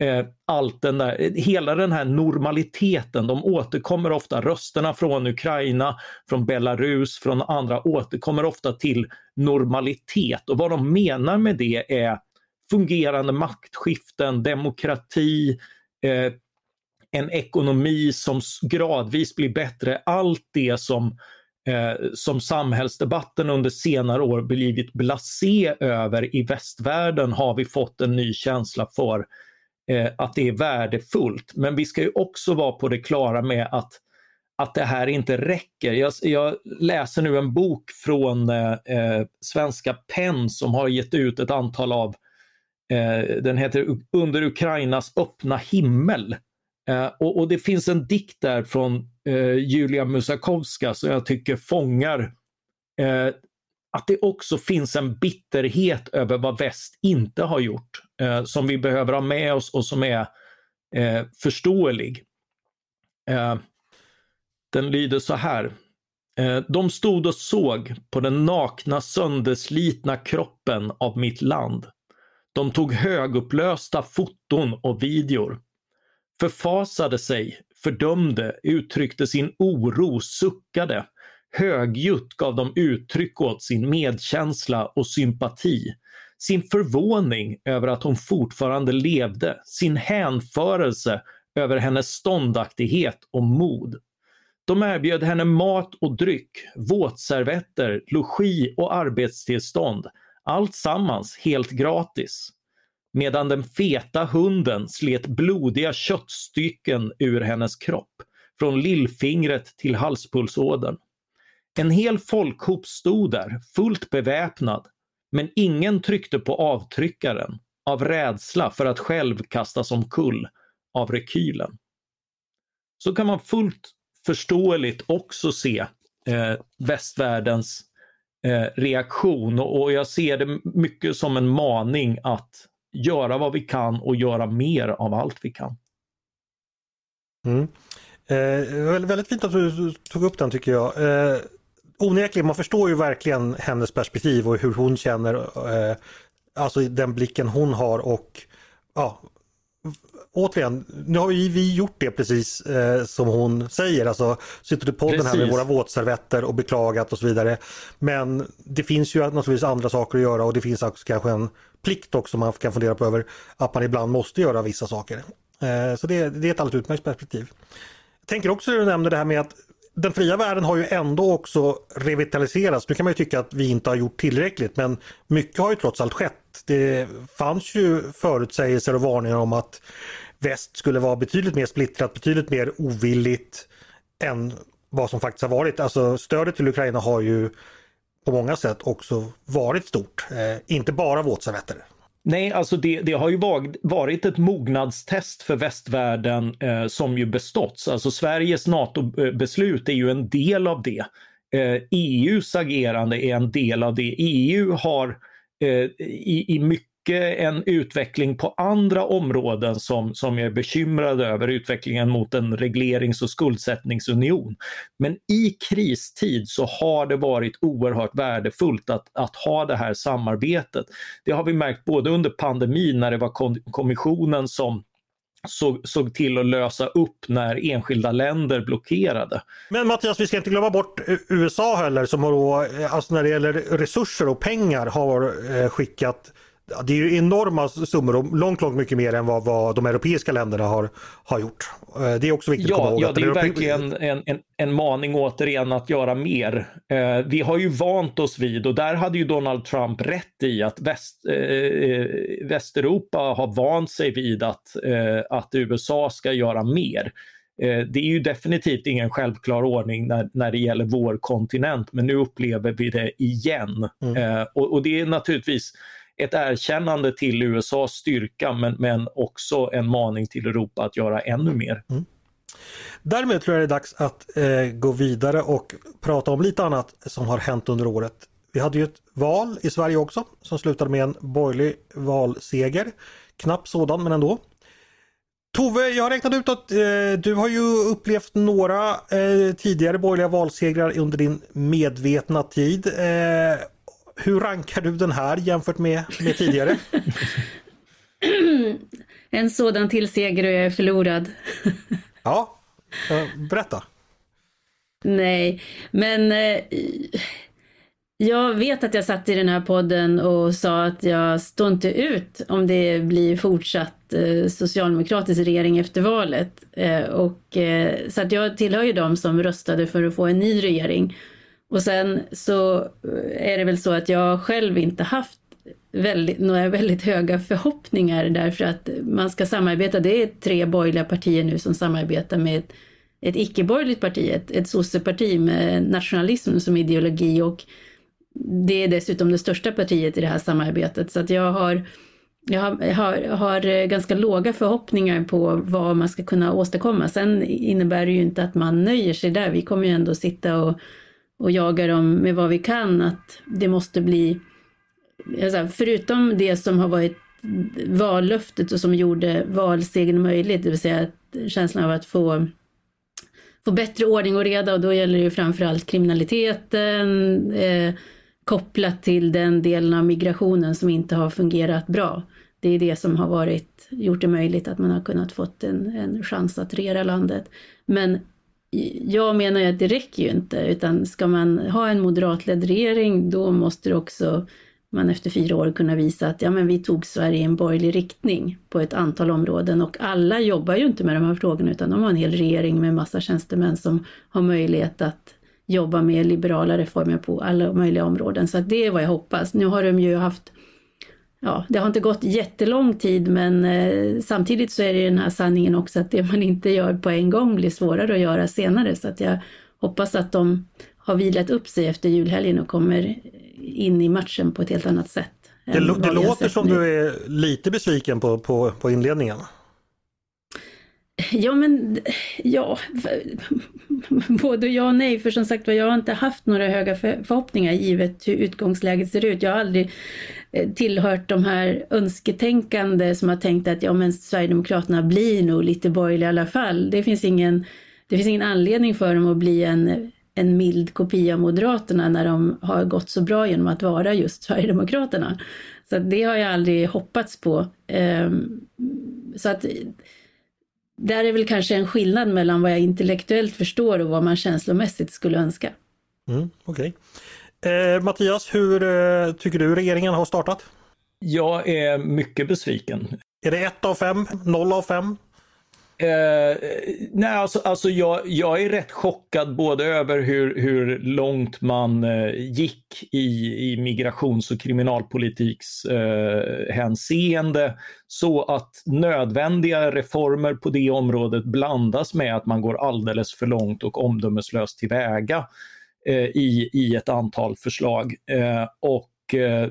eh, allt den där, eh, hela den här normaliteten, de återkommer ofta, rösterna från Ukraina, från Belarus, från andra återkommer ofta till normalitet. Och vad de menar med det är fungerande maktskiften, demokrati, eh, en ekonomi som gradvis blir bättre. Allt det som, eh, som samhällsdebatten under senare år blivit blasé över i västvärlden har vi fått en ny känsla för eh, att det är värdefullt. Men vi ska ju också vara på det klara med att, att det här inte räcker. Jag, jag läser nu en bok från eh, eh svenska PEN som har gett ut ett antal av eh, den heter Under Ukrainas öppna himmel. Eh, och, och, det finns en dikt där från eh, Julia Musakovska som jag tycker fångar eh, att det också finns en bitterhet över vad väst inte har gjort eh, som vi behöver ha med oss och som är eh, förståelig. Eh, den lyder så här. Eh, de stod och såg på den nakna sönderslitna kroppen av mitt land. De tog högupplösta foton och videor. Förfasade sig, fördömde, uttryckte sin oro, suckade Högljutt gav de uttryck åt sin medkänsla och sympati, sin förvåning över att hon fortfarande levde, sin hänförelse över hennes ståndaktighet och mod. De erbjöd henne mat och dryck, våtservetter, logi och arbetstillstånd, allt sammans helt gratis. Medan den feta hunden slet blodiga köttstycken ur hennes kropp, från lillfingret till halspulsådern. En hel folkhop stod där, fullt beväpnad, men ingen tryckte på avtryckaren av rädsla för att själv kastas omkull av rekylen. Så kan man fullt förståeligt också se eh, västvärldens eh, reaktion och, och jag ser det mycket som en maning att göra vad vi kan och göra mer av allt vi kan. Mm. Eh, väldigt fint att du tog upp den tycker jag. Eh, onekligen, man förstår ju verkligen hennes perspektiv och hur hon känner, eh, alltså den blicken hon har och ja, återigen, nu har ju vi gjort det precis eh, som hon säger, alltså suttit i podden precis. här med våra våtservetter och beklagat och så vidare. Men det finns ju naturligtvis andra saker att göra och det finns också kanske en plikt också man kan fundera på över att man ibland måste göra vissa saker. Eh, så det, det är ett alldeles utmärkt perspektiv. Jag tänker också du nämnde det här med att den fria världen har ju ändå också revitaliserats. Nu kan man ju tycka att vi inte har gjort tillräckligt men mycket har ju trots allt skett. Det fanns ju förutsägelser och varningar om att väst skulle vara betydligt mer splittrat, betydligt mer ovilligt än vad som faktiskt har varit. Alltså stödet till Ukraina har ju på många sätt också varit stort. Eh, inte bara våtservetter. Nej, alltså det, det, har ju varit ett mognadstest för västvärlden eh, som ju beståtts. Alltså Sveriges NATO-beslut är ju en del av det. Eh, EUs agerande är en del av det. EU har eh, i, i mycket en utveckling på andra områden som, som jag är bekymrad över, utvecklingen mot en reglerings och skuldsättningsunion. Men i kristid så har det varit oerhört värdefullt att, att ha det här samarbetet. Det har vi märkt både under pandemin när det var kommissionen som såg, såg till att lösa upp när enskilda länder blockerade. Men Mattias, vi ska inte glömma bort USA heller som har då, eh, alltså när det gäller resurser och pengar har eh, skickat det är ju enorma summor långt, långt mycket mer än vad, vad de europeiska länderna har, har gjort. Eh, det är också viktigt ja, att komma ihåg. Ja, det är verkligen en, en, en maning återigen att göra mer. Eh, vi har ju vant oss vid, och där hade ju Donald Trump rätt i, att väst, eh, eh Västeuropa har vant sig vid att, eh, att USA ska göra mer. Eh, det är ju definitivt ingen självklar ordning när, när det gäller vår kontinent, men nu upplever vi det igen. Mm. och, och det är naturligtvis ett erkännande till USAs styrka men, men också en maning till Europa att göra ännu mer. Mm. Därmed tror jag det är dags att eh, gå vidare och prata om lite annat som har hänt under året. Vi hade ju ett val i Sverige också som slutade med en borgerlig valseger. Knapp sådan men ändå. Tove, jag har räknat ut att eh, du har ju upplevt några eh, tidigare borgerliga valsegrar under din medvetna tid. Eh, hur rankar du den här jämfört med, med tidigare? en sådan till seger och jag är förlorad. ja, berätta. Nej, men eh, jag vet att jag satt i den här podden och sa att jag står inte ut om det blir fortsatt eh, socialdemokratisk regering efter valet. Eh, och, så att jag tillhör ju de som röstade för att få en ny regering. Och sen så eh, är det väl så att jag själv inte haft väldigt, några väldigt höga förhoppningar därför att man ska samarbeta. Det är tre borgerliga partier nu som samarbetar med ett, ett icke-borgerligt parti, ett, ett sosseparti med nationalism som ideologi och det är dessutom det största partiet i det här samarbetet. Så att jag har, jag har, har, har eh, ganska låga förhoppningar på vad man ska kunna åstadkomma. Sen innebär det ju inte att man nöjer sig där. Vi kommer ju ändå sitta och och jagar dem med vad vi kan, att det måste bli, alltså, förutom det som har varit vallöftet och som gjorde valsegern möjligt, det vill säga känslan av att få, få bättre ordning och reda och då gäller det ju framförallt kriminaliteten eh, kopplat till den delen av migrationen som inte har fungerat bra. Det är det som har varit, gjort det möjligt att man har kunnat fått en, en chans att regera landet. Men jag menar ju att det räcker ju inte, utan ska man ha en moderatledd regering, då måste det också man efter fyra år kunna visa att ja, men vi tog Sverige i en borgerlig riktning på ett antal områden och alla jobbar ju inte med de här frågorna utan de har en hel regering med massa tjänstemän som har möjlighet att jobba med liberala reformer på alla möjliga områden. Så det är vad jag hoppas. Nu har de ju haft Ja, det har inte gått jättelång tid men eh, samtidigt så är det den här sanningen också att det man inte gör på en gång blir svårare att göra senare så att jag hoppas att de har vilat upp sig efter julhelgen och kommer in i matchen på ett helt annat sätt. Det, det låter som nu. du är lite besviken på, på, på inledningen. Ja men ja, både ja och nej för som sagt jag har inte haft några höga förhoppningar givet hur utgångsläget ser ut. Jag har aldrig Eh, tillhört de här önsketänkande som har tänkt att ja men Sverigedemokraterna blir nog lite borgerliga i alla fall. Det finns ingen, det finns ingen anledning för dem att bli en en mild kopia av Moderaterna när de har gått så bra genom att vara just Sverigedemokraterna. Så det har jag aldrig hoppats på. Ehm, så att där är väl kanske en skillnad mellan vad jag intellektuellt förstår och vad man känslomässigt skulle önska. Mm, Okej. Okay. Eh, Mattias, hur eh, tycker du regeringen har startat? Jag är mycket besviken. Är det 1 av 5? 0 av 5? Eh, nej, alltså, alltså jag, jag är rätt chockad både över hur, hur långt man eh, gick i, i migrations och kriminalpolitiks eh, hänseende så att nödvändiga reformer på det området blandas med att man går alldeles för långt och omdömeslöst tillväga Eh, i, i ett antal förslag. Eh, och eh,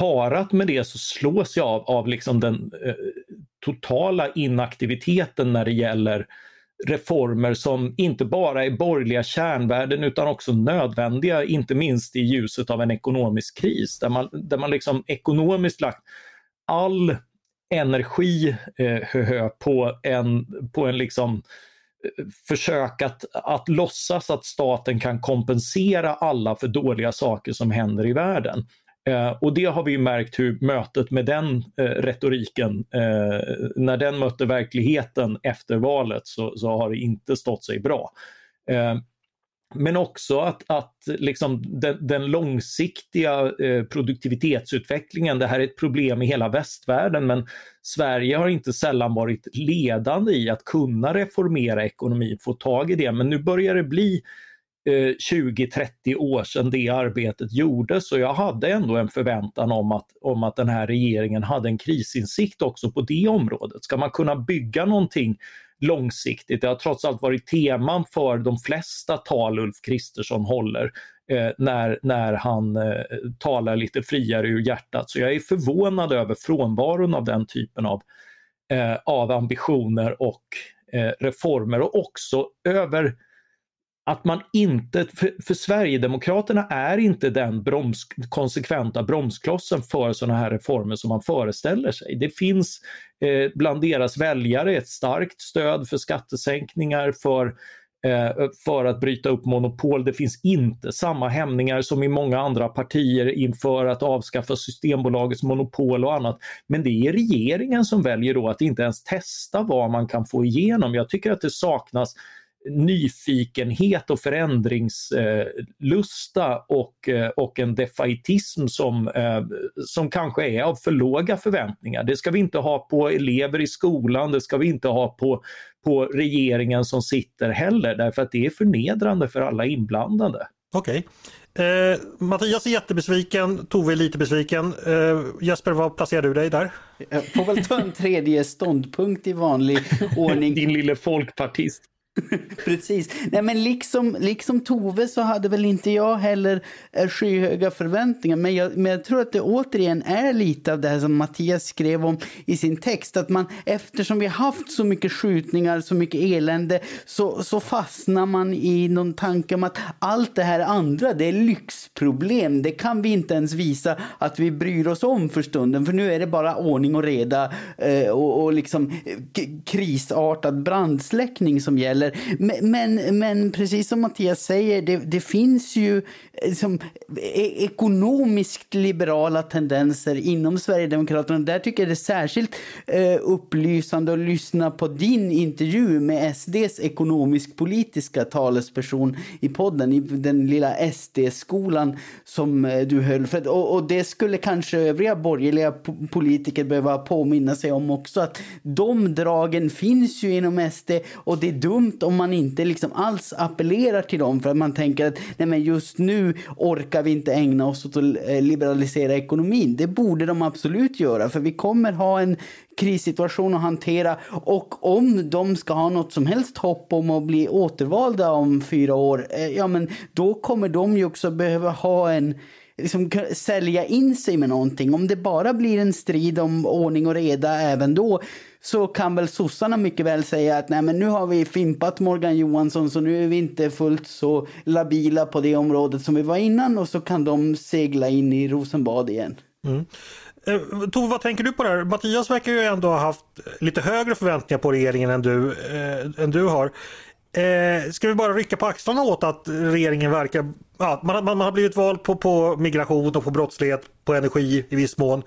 parat med det så slås jag av, av liksom den eh, totala inaktiviteten när det gäller reformer som inte bara är borgerliga kärnvärden utan också nödvändiga, inte minst i ljuset av en ekonomisk kris där man, där man liksom ekonomiskt lagt all energi eh, på en, på en liksom eh, försök att, att låtsas att staten kan kompensera alla för dåliga saker som händer i världen. Eh, och det har vi märkt hur mötet med den eh, retoriken, eh, när den mötte verkligheten efter valet så, så har det inte stått sig bra. Eh, men också att, att liksom den, den långsiktiga eh, produktivitetsutvecklingen, det här är ett problem i hela västvärlden men Sverige har inte sällan varit ledande i att kunna reformera ekonomin, få tag i det. Men nu börjar det bli eh, 20-30 år sedan det arbetet gjordes och jag hade ändå en förväntan om att, om att den här regeringen hade en krisinsikt också på det området. Ska man kunna bygga någonting långsiktigt, det har trots allt varit teman för de flesta tal Ulf Kristersson håller eh, när, när han eh, talar lite friare ur hjärtat. Så jag är förvånad över frånvaron av den typen av, eh, av ambitioner och eh, reformer och också över att man inte, för, för Sverigedemokraterna är inte den broms, konsekventa bromsklossen för sådana här reformer som man föreställer sig. Det finns eh, bland deras väljare ett starkt stöd för skattesänkningar, för, eh, för att bryta upp monopol. Det finns inte samma hämningar som i många andra partier inför att avskaffa Systembolagets monopol och annat. Men det är regeringen som väljer då att inte ens testa vad man kan få igenom. Jag tycker att det saknas nyfikenhet och förändringslusta och, eh, och en defaitism som, eh, som kanske är av för låga förväntningar. Det ska vi inte ha på elever i skolan, det ska vi inte ha på, på regeringen som sitter heller, därför att det är förnedrande för alla inblandade. Okej. Okay. Eh, Mattias är jättebesviken, Tove är lite besviken. Eh, Jesper, vad placerar du dig där? Jag får väl ta en tredje ståndpunkt i vanlig ordning. Din lille folkpartist. Precis. Nej, men liksom, liksom Tove så hade väl inte jag heller eh, skyhöga förväntningar. Men jag, men jag tror att det återigen är lite av det här som Mattias skrev om i sin text. Att man eftersom vi har haft så mycket skjutningar, så mycket elände så, så fastnar man i någon tanke om att allt det här andra det är lyxproblem. Det kan vi inte ens visa att vi bryr oss om för stunden. För nu är det bara ordning och reda eh, och, och liksom krisartad brandsläckning som gäller heller. Men, men, men precis som Mattias säger, det, det finns ju liksom, e ekonomiskt liberala tendenser inom Sverigedemokraterna. Där tycker jag det är särskilt eh, upplysande att lyssna på din intervju med SDs ekonomisk-politiska talesperson i podden, i den lilla SD-skolan som eh, du höll. För, och, och, det skulle kanske övriga borgerliga politiker behöva påminna sig om också, att de dragen finns ju inom SD och det är dumt om man inte liksom alls appellerar till dem för att man tänker att nej men just nu orkar vi inte ägna oss åt att eh, liberalisera ekonomin. Det borde de absolut göra för vi kommer ha en krissituation att hantera och om de ska ha något som helst hopp om att bli återvalda om fyra år, eh, ja men då kommer de ju också behöva ha en liksom, sälja in sig med någonting. Om det bara blir en strid om ordning och reda även då så kan väl sossarna mycket väl säga att nej men nu har vi fimpat Morgan Johansson så nu är vi inte fullt så labila på det området som vi var innan och så kan de segla in i Rosenbad igen. Mm. Eh, Tove, vad tänker du på det här? Mattias verkar ju ändå ha haft lite högre förväntningar på regeringen än du, eh, än du har. Eh, ska vi bara rycka på axlarna åt att regeringen verkar... Ja, man, man, man har blivit vald på, på migration och på brottslighet, på energi i viss mån.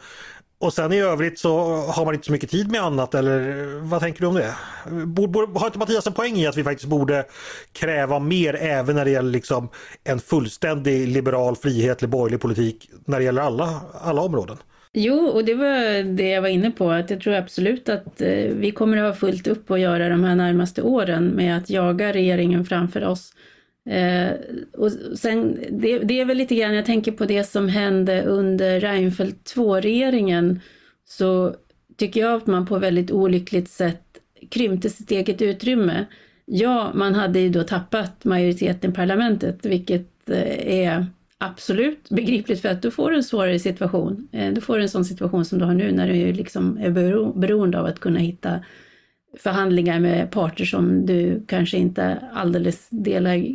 Och sen i övrigt så har man inte så mycket tid med annat eller vad tänker du om det? Har inte Mattias en poäng i att vi faktiskt borde kräva mer även när det gäller liksom en fullständig liberal, frihetlig, borgerlig politik när det gäller alla, alla områden? Jo, och det var det jag var inne på, att jag tror absolut att eh, vi kommer att ha fullt upp att göra de här närmaste åren med att jaga regeringen framför oss. Eh, och sen, det, det, är väl lite grann, jag tänker på det som hände under Reinfeldt 2-regeringen, så tycker jag att man på väldigt olyckligt sätt krympte sitt eget utrymme. Ja, man hade ju då tappat majoriteten i parlamentet, vilket eh, är absolut begripligt för att du får en svårare situation. Eh, du får en sån situation som du har nu när du liksom är beroende av att kunna hitta förhandlingar med parter som du kanske inte alldeles delar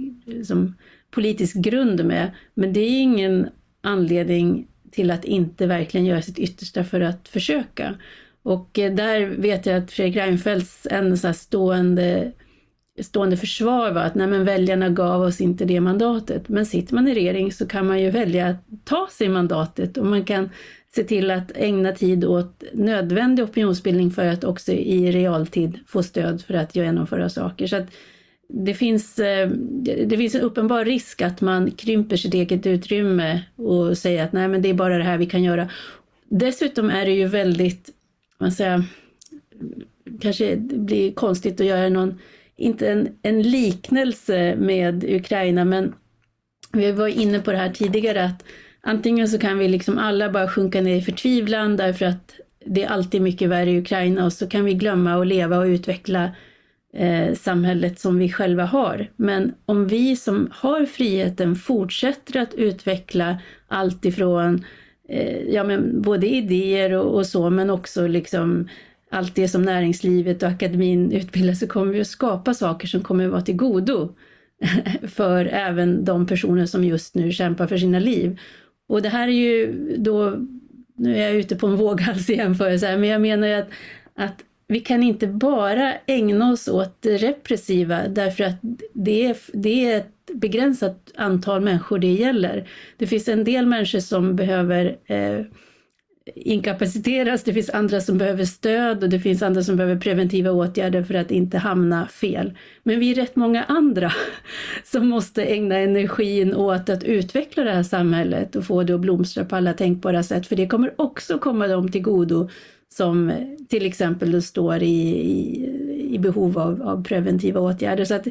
som politisk grund med. Men det är ingen anledning till att inte verkligen göra sitt yttersta för att försöka. Och eh, där vet jag att Fredrik Reinfeldts en så stående stående försvar var att nej men väljarna gav oss inte det mandatet. Men sitter man i regering så kan man ju välja att ta sig mandatet och man kan se till att ägna tid åt nödvändig opinionsbildning för att också i realtid få stöd för att genomföra saker. Så att det finns, eh, det finns en uppenbar risk att man krymper sitt eget utrymme och säger att nej men det är bara det här vi kan göra. Dessutom är det ju väldigt, man säger, kanske det blir konstigt att göra någon inte en, en liknelse med Ukraina, men vi var inne på det här tidigare att antingen så kan vi liksom alla bara sjunka ner i förtvivlan därför att det är alltid mycket värre i Ukraina och så kan vi glömma att leva och utveckla eh, samhället som vi själva har. Men om vi som har friheten fortsätter att utveckla allt ifrån eh, ja, men både idéer och, och så, men också liksom allt det som näringslivet och akademin utbildar så kommer vi att skapa saker som kommer att vara till godo för även de personer som just nu kämpar för sina liv. Och det här är ju då, nu är jag ute på en våghalsig jämförelse men jag menar ju att, att vi kan inte bara ägna oss åt det repressiva därför att det är, det är ett begränsat antal människor det gäller. Det finns en del människor som behöver eh, inkapaciteras, det finns andra som behöver stöd och det finns andra som behöver preventiva åtgärder för att inte hamna fel. Men vi är rätt många andra som måste ägna energin åt att utveckla det här samhället och få det att blomstra på alla tänkbara sätt, för det kommer också komma dem till godo som till exempel står i, i, i behov av, av, preventiva åtgärder. Så att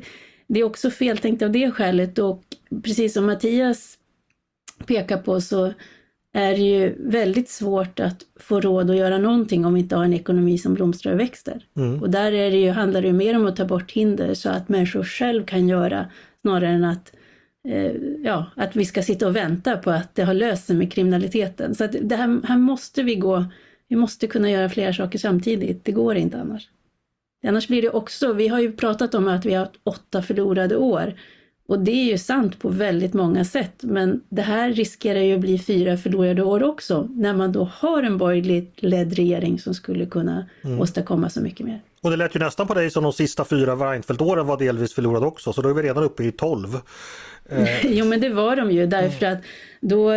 det är också feltänkt av det skälet och precis som Mattias pekar på så är det ju väldigt svårt att få råd att göra någonting om vi inte har en ekonomi som blomstrar och växer. Mm. Och där är det ju, handlar det ju mer om att ta bort hinder så att människor själv kan göra snarare än att, eh, ja, att vi ska sitta och vänta på att det har löst sig med kriminaliteten. Så att det här, här måste vi gå, vi måste kunna göra flera saker samtidigt, det går inte annars. Annars blir det också, vi har ju pratat om att vi har åtta förlorade år. Och det är ju sant på väldigt många sätt, men det här riskerar ju att bli fyra förlorade år också, när man då har en borgerligt ledd regering som skulle kunna mm. åstadkomma så mycket mer. Och det lät ju nästan på dig som de sista fyra Reinfeldt-åren var delvis förlorade också, så då är vi redan uppe i 12. jo men det var de ju därför att då,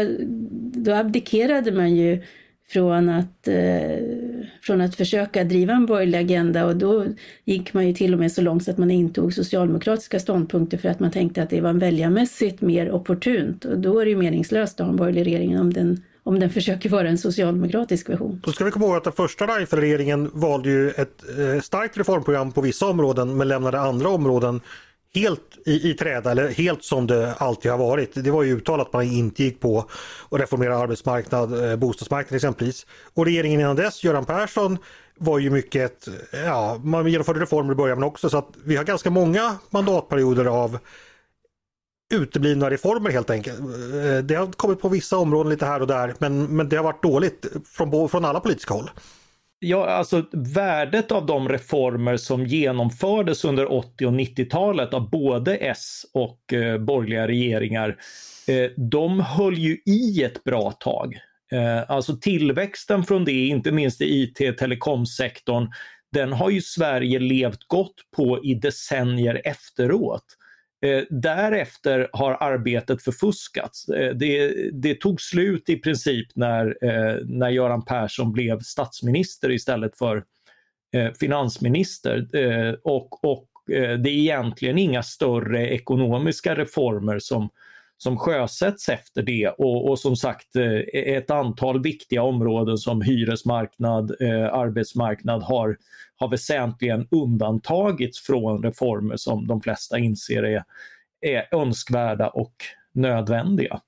då abdikerade man ju från att, eh, från att försöka driva en borgerlig agenda. Och då gick man ju till och med så långt så att man intog socialdemokratiska ståndpunkter för att man tänkte att det var väljarmässigt mer opportunt. Och då är det ju meningslöst att ha en borgerlig regering om den om den försöker vara en socialdemokratisk version. Då ska vi komma ihåg att den första Reinfeldt-regeringen valde ju ett eh, starkt reformprogram på vissa områden men lämnade andra områden helt i, i träda eller helt som det alltid har varit. Det var ju uttalat att man inte gick på att reformera arbetsmarknad, eh, bostadsmarknad exempelvis. Och regeringen innan dess, Göran Persson, var ju mycket, ja, man genomförde reformer i början men också så att vi har ganska många mandatperioder av uteblivna reformer helt enkelt. Eh, det har kommit på vissa områden lite här och där men, men det har varit dåligt från, från alla politiska håll. Ja, alltså värdet av de reformer som genomfördes under 80 och 90-talet av både S och eh, borgerliga regeringar, eh, de höll ju i ett bra tag. Eh, alltså tillväxten från det, inte minst i IT-telekomsektorn, den har ju Sverige levt gott på i decennier efteråt. Eh, därefter har arbetet förfuskats. Eh, det, det, tog slut i princip när, eh, när Göran Persson blev statsminister istället för eh, finansminister. Eh, och, och det är egentligen inga större ekonomiska reformer som, som sjösätts efter det och, och, som sagt ett antal viktiga områden som hyresmarknad, arbetsmarknad har, har väsentligen undantagits från reformer som de flesta inser är, är önskvärda och nödvändiga.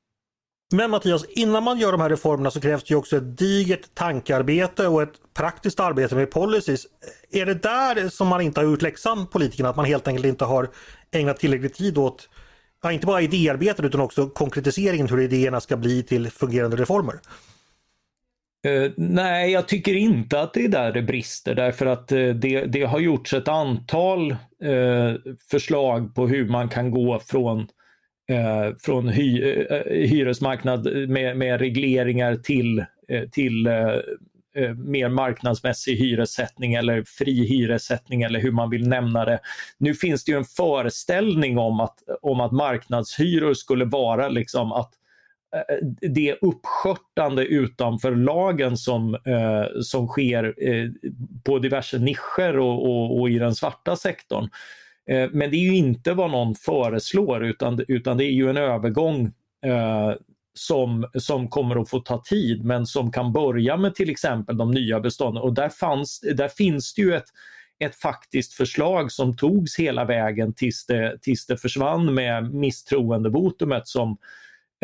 Men Mattias, innan man gör de här reformerna så krävs det ju också ett digert tankearbete och ett praktiskt arbete med policies. Är det där som man inte har gjort läxan, politikerna, att man helt enkelt inte har ägnat tillräcklig tid åt, ja, inte bara idéarbetet utan också konkretiseringen hur idéerna ska bli till fungerande reformer? Uh, nej, jag tycker inte att det är där det brister därför att uh, det, det, har gjorts ett antal uh, förslag på hur man kan gå från, från hy, hyresmarknad med, med, regleringar till, till mer marknadsmässig hyressättning eller fri hyressättning eller hur man vill nämna det. Nu finns det ju en föreställning om att, om att marknadshyror skulle vara liksom att Eh, det uppskörtande utanför lagen som, eh, som sker eh, på diverse nischer och, och, och, i den svarta sektorn. Eh, men det är ju inte vad någon föreslår utan, utan det är ju en övergång eh, som, som kommer att få ta tid men som kan börja med till exempel de nya bestånden. Och där, fanns, där finns det ju ett, ett faktiskt förslag som togs hela vägen tills det, tills det försvann med misstroendevotumet som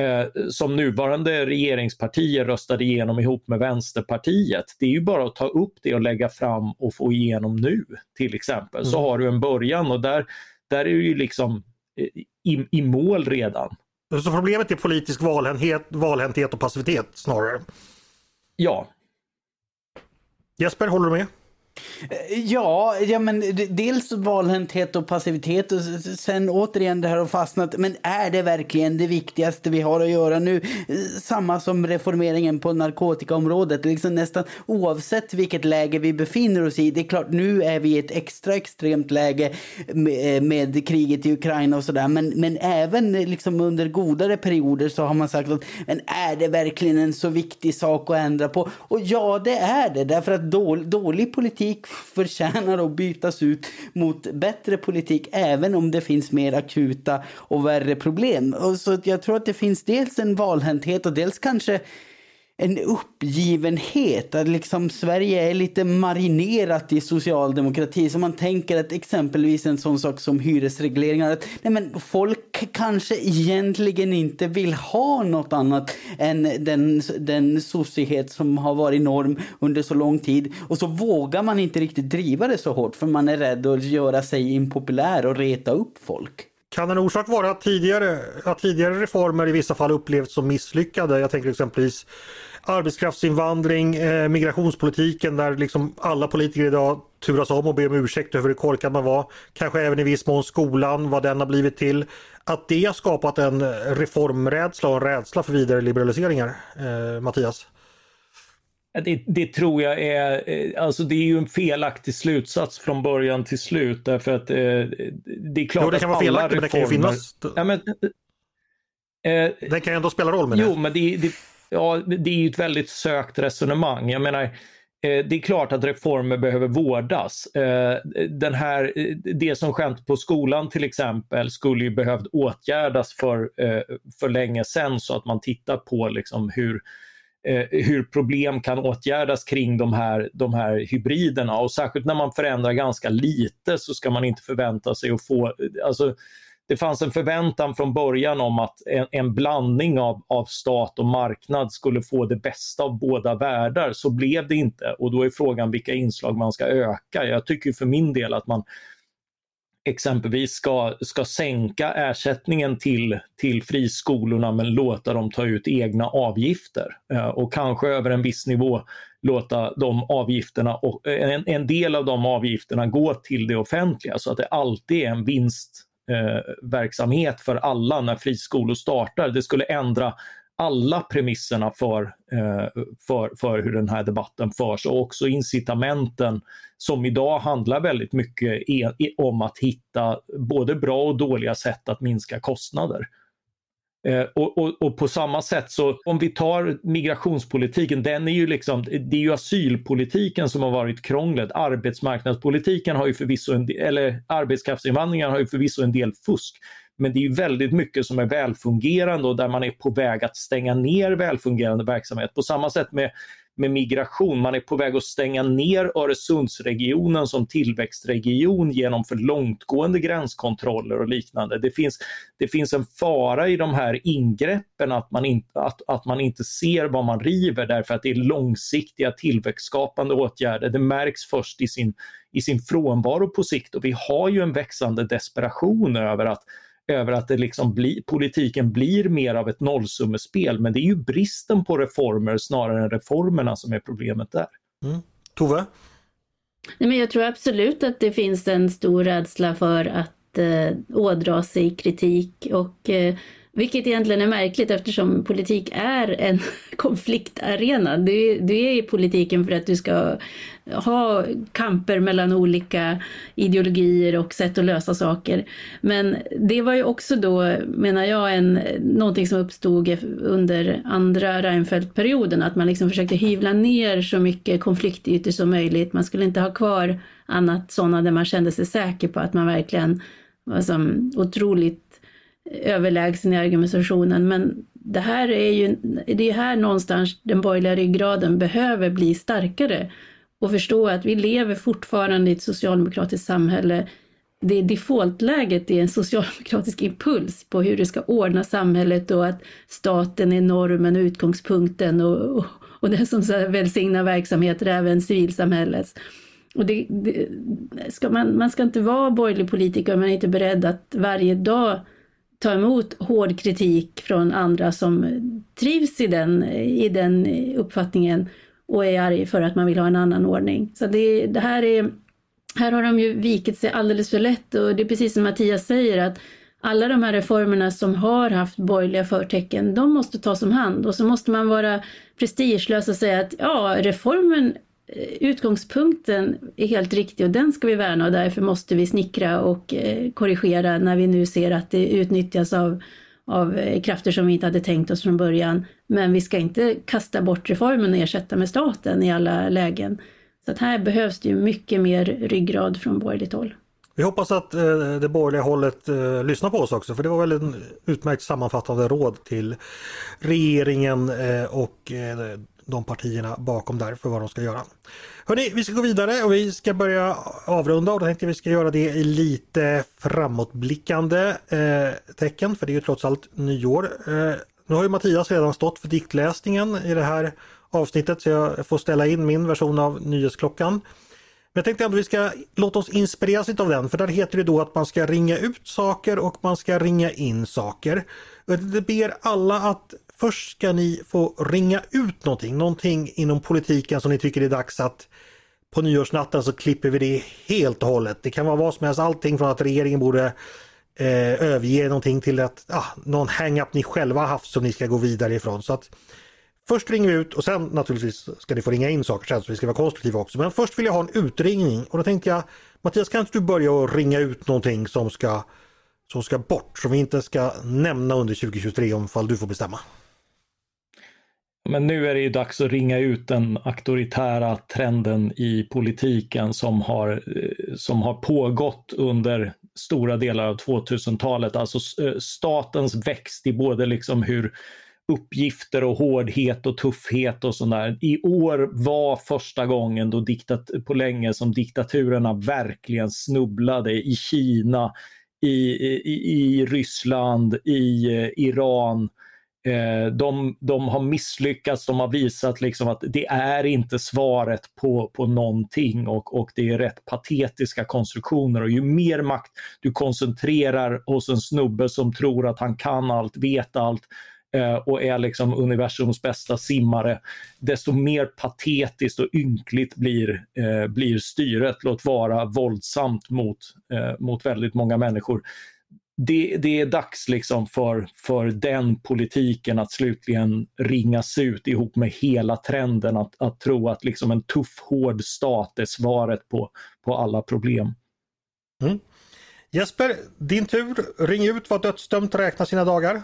eh, som nuvarande regeringspartier röstade igenom ihop med Vänsterpartiet. Det är ju bara att ta upp det och lägga fram och få igenom nu till exempel. Så mm. har du en början och där, där är du ju liksom eh, i, i mål redan. Så problemet är politisk valhänthet, valhänthet och passivitet snarare? Ja. Jesper, håller du med? Eh, ja, ja men dels valhänthet och passivitet och sen återigen det här och fastnat. Men är det verkligen det viktigaste vi har att göra nu? Eh, samma som reformeringen på narkotikaområdet. Liksom nästan oavsett vilket läge vi befinner oss i. Det är klart, nu är vi i ett extra extremt läge med, eh, med kriget i Ukraina och sådär. Men, men även liksom under godare perioder så har man sagt att men är det verkligen en så viktig sak att ändra på? Och ja, det är det. Därför att då, dålig politik politik förtjänar att bytas ut mot bättre politik även om det finns mer akuta och värre problem. Och så jag tror att det finns dels en valhänthet och dels kanske en uppgivenhet. Att liksom Sverige är lite marinerat i socialdemokrati. Så man tänker att exempelvis en sån sak som hyresregleringar. Att, nej men folk kanske egentligen inte vill ha något annat än den, den sossighet som har varit norm under så lång tid. Och så vågar man inte riktigt driva det så hårt för man är rädd att göra sig impopulär och reta upp folk. Kan en orsak vara att tidigare, att tidigare reformer i vissa fall upplevts som misslyckade? Jag tänker exempelvis arbetskraftsinvandring, eh, migrationspolitiken där liksom alla politiker idag turas om och ber om ursäkt över hur korkad man var. Kanske även i viss mån skolan, vad den har blivit till. Att det har skapat en reformrädsla och en rädsla för vidare liberaliseringar. Eh, Mattias? Det, det, tror jag är, eh, alltså det är ju en felaktig slutsats från början till slut därför att eh, det är klart jo, det kan vara felaktigt men det kan ju finnas. Ja, men, eh, det kan ju ändå spela roll med jo, det. men det, det, ja, det är ju ett väldigt sökt resonemang. Jag menar, eh, det är klart att reformer behöver vårdas. Eh, den här, eh, det som skett på skolan till exempel skulle ju behövt åtgärdas för, för länge sedan så att man tittar på liksom hur, hur problem kan åtgärdas kring de här, de här hybriderna och särskilt när man förändrar ganska lite så ska man inte förvänta sig att få, alltså det fanns en förväntan från början om att en, en, blandning av, av stat och marknad skulle få det bästa av båda världar. Så blev det inte och då är frågan vilka inslag man ska öka. Jag tycker för min del att man exempelvis ska, ska sänka ersättningen till, till friskolorna men låta dem ta ut egna avgifter eh, och kanske över en viss nivå låta de avgifterna och en, en del av de avgifterna gå till det offentliga så att det alltid är en vinst Eh, verksamhet för alla när friskolor startar. Det skulle ändra alla premisserna för, eh, för, för hur den här debatten förs och också incitamenten som idag handlar väldigt mycket e om att hitta både bra och dåliga sätt att minska kostnader. Eh, och, och, och, på samma sätt så om vi tar migrationspolitiken, den är ju liksom, det är ju asylpolitiken som har varit krånglet. Arbetsmarknadspolitiken har ju förvisso, en del, eller arbetskraftsinvandringen har ju förvisso en del fusk. Men det är ju väldigt mycket som är välfungerande och där man är på väg att stänga ner välfungerande verksamhet. På samma sätt med med migration. Man är på väg att stänga ner Öresundsregionen som tillväxtregion genom för långtgående gränskontroller och liknande. Det finns, det finns en fara i de här ingreppen att man, inte, att, att man inte ser vad man river därför att det är långsiktiga tillväxtskapande åtgärder. Det märks först i sin, i sin frånvaro på sikt och vi har ju en växande desperation över att över att det liksom bli, politiken blir mer av ett nollsummespel. Men det är ju bristen på reformer snarare än reformerna som är problemet där. Mm. Tove? Nej, men jag tror absolut att det finns en stor rädsla för att eh, ådra sig kritik och eh, vilket egentligen är märkligt eftersom politik är en konfliktarena. Du, du är i politiken för att du ska ha kamper mellan olika ideologier och sätt att lösa saker. Men det var ju också då, menar jag, en, någonting som uppstod under andra Reinfeldt-perioden, att man liksom försökte hyvla ner så mycket konfliktytor som möjligt. Man skulle inte ha kvar annat sådana där man kände sig säker på att man verkligen var som otroligt överlägsen i argumentationen. Men det här är ju, det är här någonstans den borgerliga ryggraden behöver bli starkare och förstå att vi lever fortfarande i ett socialdemokratiskt samhälle. Det är defaultläget är en socialdemokratisk impuls på hur du ska ordna samhället och att staten är normen och utgångspunkten och, och, och den som välsignar verksamheter, även civilsamhällets. Och det, det, ska man, man ska inte vara borgerlig politiker om man är inte är beredd att varje dag ta emot hård kritik från andra som trivs i den, i den uppfattningen och är arg för att man vill ha en annan ordning. Så det, det här är här har de ju vikit sig alldeles för lätt och det är precis som Mattias säger att alla de här reformerna som har haft borgerliga förtecken, de måste tas om hand och så måste man vara prestigelös och säga att ja, reformen Eh, utgångspunkten är helt riktig och den ska vi värna och därför måste vi snickra och eh, korrigera när vi nu ser att det utnyttjas av, av eh, krafter som vi inte hade tänkt oss från början. Men vi ska inte kasta bort reformen och ersätta med staten i alla lägen. Så att här behövs det ju mycket mer ryggrad från borgerligt håll. Vi hoppas att det borgerliga hållet lyssnar på oss också för det var väl en utmärkt sammanfattande råd till regeringen och de partierna bakom där för vad de ska göra. Hörrni, vi ska gå vidare och vi ska börja avrunda och då tänkte jag vi ska göra det i lite framåtblickande eh, tecken för det är ju trots allt nyår. Eh, nu har ju Mattias redan stått för diktläsningen i det här avsnittet så jag får ställa in min version av Nyhetsklockan. Men jag tänkte ändå vi ska låta oss inspireras av den för där heter det då att man ska ringa ut saker och man ska ringa in saker. Det ber alla att Först ska ni få ringa ut någonting, någonting inom politiken som ni tycker är dags att på nyårsnatten så klipper vi det helt och hållet. Det kan vara vad som helst, allting från att regeringen borde eh, överge någonting till att ah, någon hang-up ni själva haft som ni ska gå vidare ifrån. Så att Först ringer vi ut och sen naturligtvis ska ni få ringa in saker sen så vi ska vara konstruktiva också. Men först vill jag ha en utringning och då tänkte jag Mattias kan inte du börja och ringa ut någonting som ska, som ska bort, som vi inte ska nämna under 2023 om fall du får bestämma. Men nu är det ju dags att ringa ut den auktoritära trenden i politiken som har, eh, som har pågått under stora delar av 2000-talet. Alltså eh, statens växt i både liksom hur uppgifter och hårdhet och tuffhet och sådär. I år var första gången då diktat på länge som diktaturerna verkligen snubblade i Kina, i, i, i Ryssland, i eh, Iran Eh, de, de har misslyckats, de har visat liksom att det är inte svaret på, på någonting och, och det är rätt patetiska konstruktioner. Och ju mer makt du koncentrerar hos en snubbe som tror att han kan allt, vet allt eh, och är liksom universums bästa simmare, desto mer patetiskt och ynkligt blir, eh, blir styret, låt vara våldsamt mot, eh, mot väldigt många människor det, det, är dags liksom för, för den politiken att slutligen ringas ut ihop med hela trenden att, att tro att liksom en tuff, hård stat är svaret på, på alla problem. Mm. Jesper, din tur. Ring ut vad dödsdömt räknar sina dagar.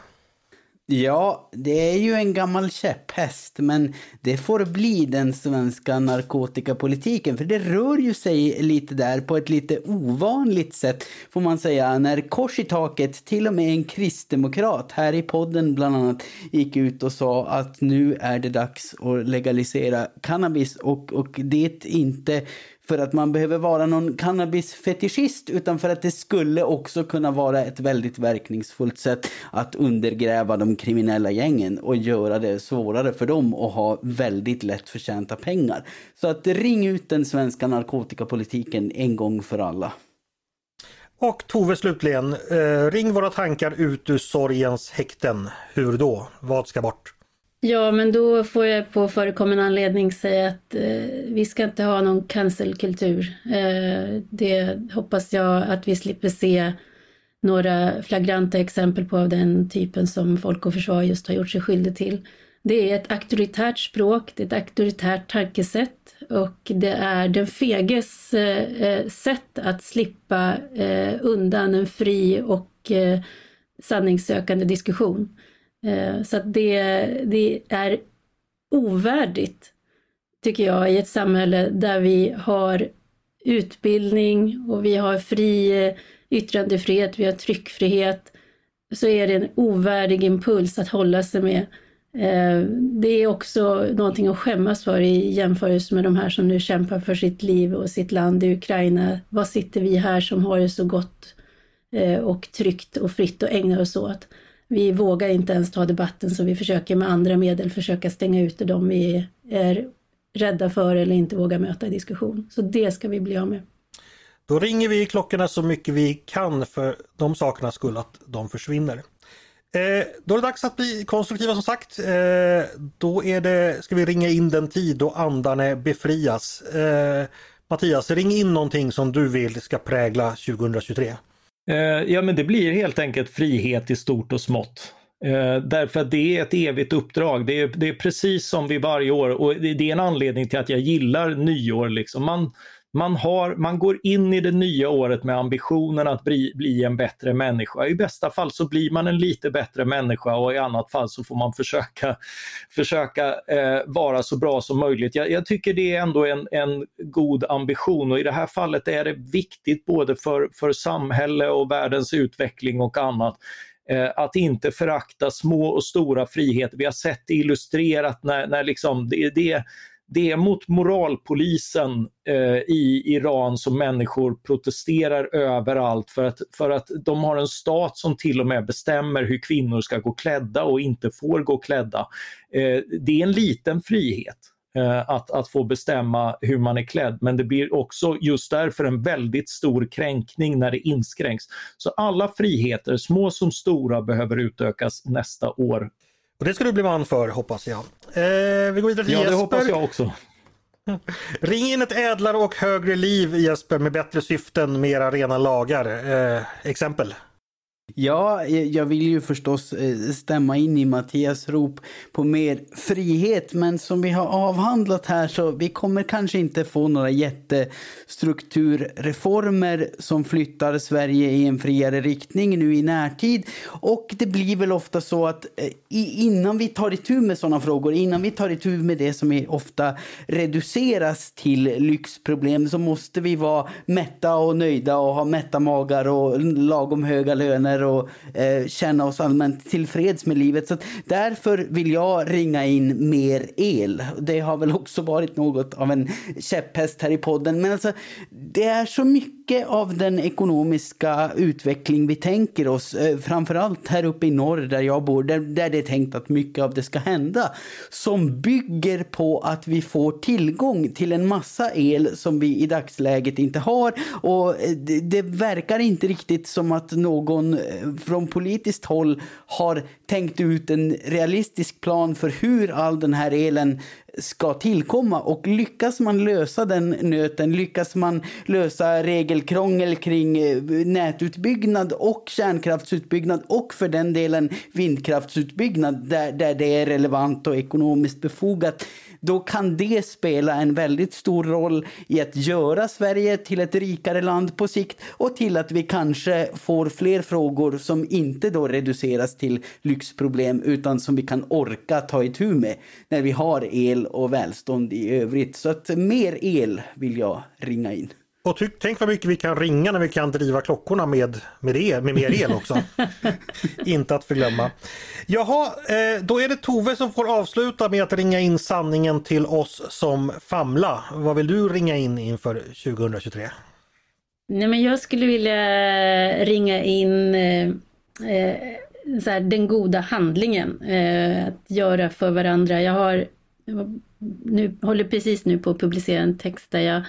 Ja, det är ju en gammal käpphäst, men det får bli den svenska narkotikapolitiken, för det rör ju sig lite där på ett lite ovanligt sätt, får man säga, när kors i taket, till och med en kristdemokrat här i podden bland annat, gick ut och sa att nu är det dags att legalisera cannabis och, och det inte för att man behöver vara någon cannabisfetischist utan för att det skulle också kunna vara ett väldigt verkningsfullt sätt att undergräva de kriminella gängen och göra det svårare för dem att ha väldigt lätt förtjänta pengar. Så att ring ut den svenska narkotikapolitiken en gång för alla. Och Tove slutligen, eh, ring våra tankar ut ur sorgens häkten. Hur då? Vad ska bort? Ja, men då får jag på förekommande anledning säga att eh, vi ska inte ha någon cancelkultur. Eh, det hoppas jag att vi slipper se några flagranta exempel på av den typen som Folk och Försvar just har gjort sig skyldig till. Det är ett auktoritärt språk, det är ett auktoritärt tankesätt och det är den feges eh, eh sätt att slippa eh, undan en fri och eh, sanningssökande diskussion. Eh, så att det, det är ovärdigt, tycker jag, i ett samhälle där vi har utbildning och vi har fri eh, yttrandefrihet, vi har tryckfrihet, så är det en ovärdig impuls att hålla sig med. Eh, det är också någonting att skämmas för i jämförelse med de här som nu kämpar för sitt liv och sitt land i Ukraina. Vad sitter vi här som har det så gott och tryggt och fritt och ägnar oss åt? Vi vågar inte ens ta debatten så vi försöker med andra medel försöka stänga ute dem vi är rädda för eller inte vågar möta i diskussion. Så det ska vi bli av med. Då ringer vi klockorna så mycket vi kan för de sakerna skull att de försvinner. Eh, då är det dags att bli konstruktiva som sagt. Eh, då är det, ska vi ringa in den tid då andarna befrias. Eh, Mattias, ring in någonting som du vill ska prägla 2023. Eh, ja, men det blir helt enkelt frihet i stort och smått. Eh, därför att det är ett evigt uppdrag. Det är, det är precis som vi varje år och det, det är en anledning till att jag gillar nyår. Liksom. Man, man, har, man går in i det nya året med ambitionen att bli, bli en bättre människa. I bästa fall så blir man en lite bättre människa och i annat fall så får man försöka, försöka eh, vara så bra som möjligt. Jag, jag, tycker det är ändå en, en god ambition och i det här fallet är det viktigt både för, för samhälle och världens utveckling och annat eh, att inte förakta små och stora friheter. Vi har sett det illustrerat när, när liksom det, det det är mot moralpolisen eh, i Iran som människor protesterar överallt för att, för att de har en stat som till och med bestämmer hur kvinnor ska gå klädda och inte får gå klädda. Eh, det är en liten frihet eh, att, att få bestämma hur man är klädd men det blir också just därför en väldigt stor kränkning när det inskränks. Så alla friheter, små som stora, behöver utökas nästa år och det ska du bli man för hoppas jag. Eh, vi går vidare till ja, Jesper. det hoppas jag också. Ring in ett ädlare och högre liv Jesper med bättre syften, mera rena lagar. Eh, exempel? Ja, eh, jag vill ju förstås eh, stämma in i Mattias rop på mer frihet, men som vi har avhandlat här så vi kommer kanske inte få några jättestrukturreformer som flyttar Sverige i en friare riktning nu i närtid. Och det blir väl ofta så att eh, innan vi tar itu med sådana frågor, innan vi tar itu med det som ofta reduceras till lyxproblem så måste vi vara mätta och nöjda och ha mätta magar och lagom höga löner och eh, känna oss allmänt tillfreds med livet. Så därför vill jag ringa in mer el. Det har väl också varit något av en käpphäst här i podden. Men alltså, det är så mycket av den ekonomiska utveckling vi tänker oss, eh, framförallt här uppe i norr där jag bor, där, där det är tänkt att mycket av det ska hända, som bygger på att vi får tillgång till en massa el som vi i dagsläget inte har. Och eh, det, det verkar inte riktigt som att någon från politiskt håll har tänkt ut en realistisk plan för hur all den här elen ska tillkomma. Och lyckas man lösa den nöten, lyckas man lösa regelkrångel kring eh, nätutbyggnad och kärnkraftsutbyggnad och för den delen vindkraftsutbyggnad där, där det är relevant och ekonomiskt befogat då kan det spela en väldigt stor roll i att göra Sverige till ett rikare land på sikt och till att vi kanske får fler frågor som inte då reduceras till lyxproblem utan som vi kan orka ta itu med när vi har el och välstånd i övrigt. Så att mer el vill jag ringa in. Och tyck, tänk vad mycket vi kan ringa när vi kan driva klockorna med, med, el, med mer el också. Inte att förglömma. Jaha, eh, då är det Tove som får avsluta med att ringa in sanningen till oss som famla. Vad vill du ringa in inför 2023? Nej, men jag skulle vilja ringa in eh, eh, så här, den goda handlingen. Eh, att göra för varandra. Jag har nu, håller precis nu på att publicera en text där jag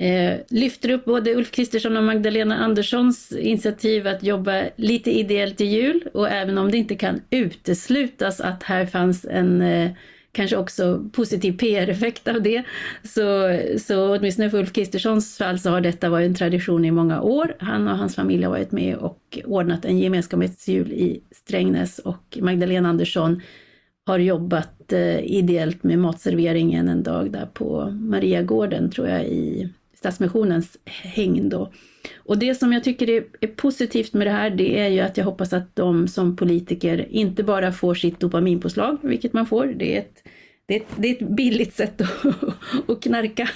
Eh, lyfter upp både Ulf Kristersson och Magdalena Anderssons initiativ att jobba lite ideellt i jul och även om det inte kan uteslutas att här fanns en eh, kanske också positiv PR-effekt av det. Så, så åtminstone för Ulf Kristerssons fall så har detta varit en tradition i många år. Han och hans familj har varit med och ordnat en gemenskapsjul i Strängnäs och Magdalena Andersson har jobbat eh, ideellt med matserveringen en dag där på Mariagården tror jag i Stadsmissionens häng då. Och det som jag tycker är, är, positivt med det här, det är ju att jag hoppas att de som politiker inte bara får sitt dopaminpåslag, vilket man får, det är ett, det är ett, det är ett billigt sätt att, att knarka,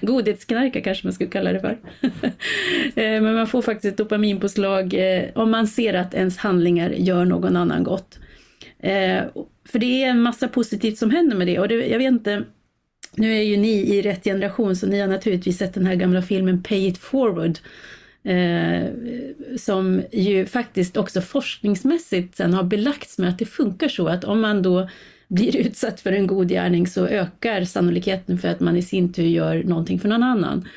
godhetsknarka kanske man skulle kalla det för. Eh, men man får faktiskt ett dopaminpåslag eh, om man ser att ens handlingar gör någon annan gott. Eh, för det är en massa positivt som händer med det och det, jag vet inte nu är ju ni i rätt generation så ni har naturligtvis sett den här gamla filmen Pay it forward. Eh, som ju faktiskt också forskningsmässigt sen har belagts med att det funkar så att om man då blir utsatt för en god gärning så ökar sannolikheten för att man i sin tur gör någonting för någon annan.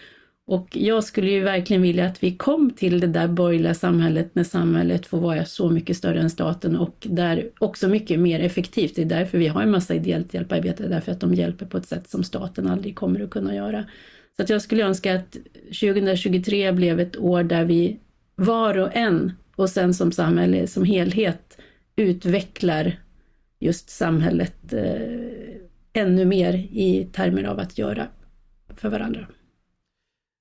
Och jag skulle ju verkligen vilja att vi kom till det där borgerliga samhället när samhället får vara så mycket större än staten och där också mycket mer effektivt. Det är därför vi har en massa ideellt hjälparbete, därför att de hjälper på ett sätt som staten aldrig kommer att kunna göra. Så att jag skulle önska att 2023 blev ett år där vi var och en och sen som samhälle som helhet utvecklar just samhället eh, ännu mer i termer av att göra för varandra.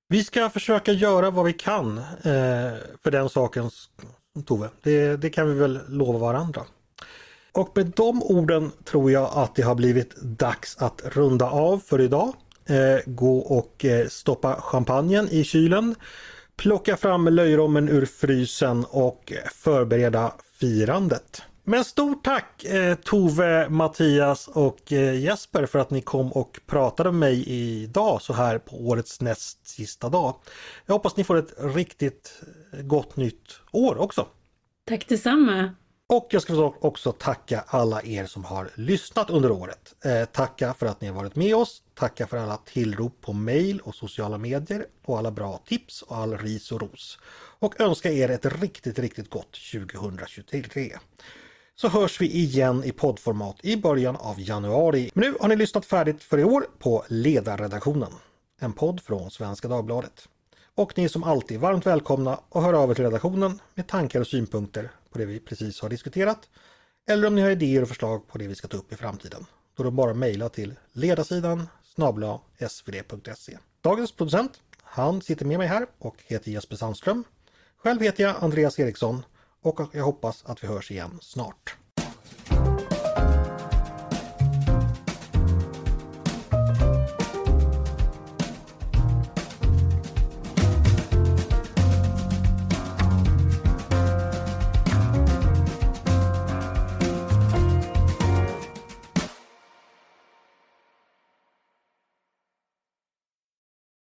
Vi ska försöka göra vad vi kan eh, för den saken Tove. Det, det kan vi väl lova varandra. Och med de orden tror jag att det har blivit dags att runda av för idag. Eh, gå och eh, stoppa champagnen i kylen. Plocka fram löjrommen ur frysen och eh, förbereda firandet. Men stort tack eh, Tove, Mattias och eh, Jesper för att ni kom och pratade med mig idag så här på årets näst sista dag. Jag hoppas ni får ett riktigt eh, gott nytt år också. Tack detsamma. Och jag ska också tacka alla er som har lyssnat under året. Eh, tacka för att ni har varit med oss. Tacka för alla tillrop på mail och sociala medier och alla bra tips och all ris och ros. Och önska er ett riktigt, riktigt gott 2023 så hörs vi igen i poddformat i början av januari. Men nu har ni lyssnat färdigt för i år på Ledarredaktionen. En podd från Svenska Dagbladet. Och ni är som alltid varmt välkomna att höra av er till redaktionen med tankar och synpunkter på det vi precis har diskuterat. Eller om ni har idéer och förslag på det vi ska ta upp i framtiden. Då är det bara att mejla till ledarsidan snabla svd.se. Dagens producent, han sitter med mig här och heter Jesper Sandström. Själv heter jag Andreas Eriksson och jag hoppas att vi hörs igen snart.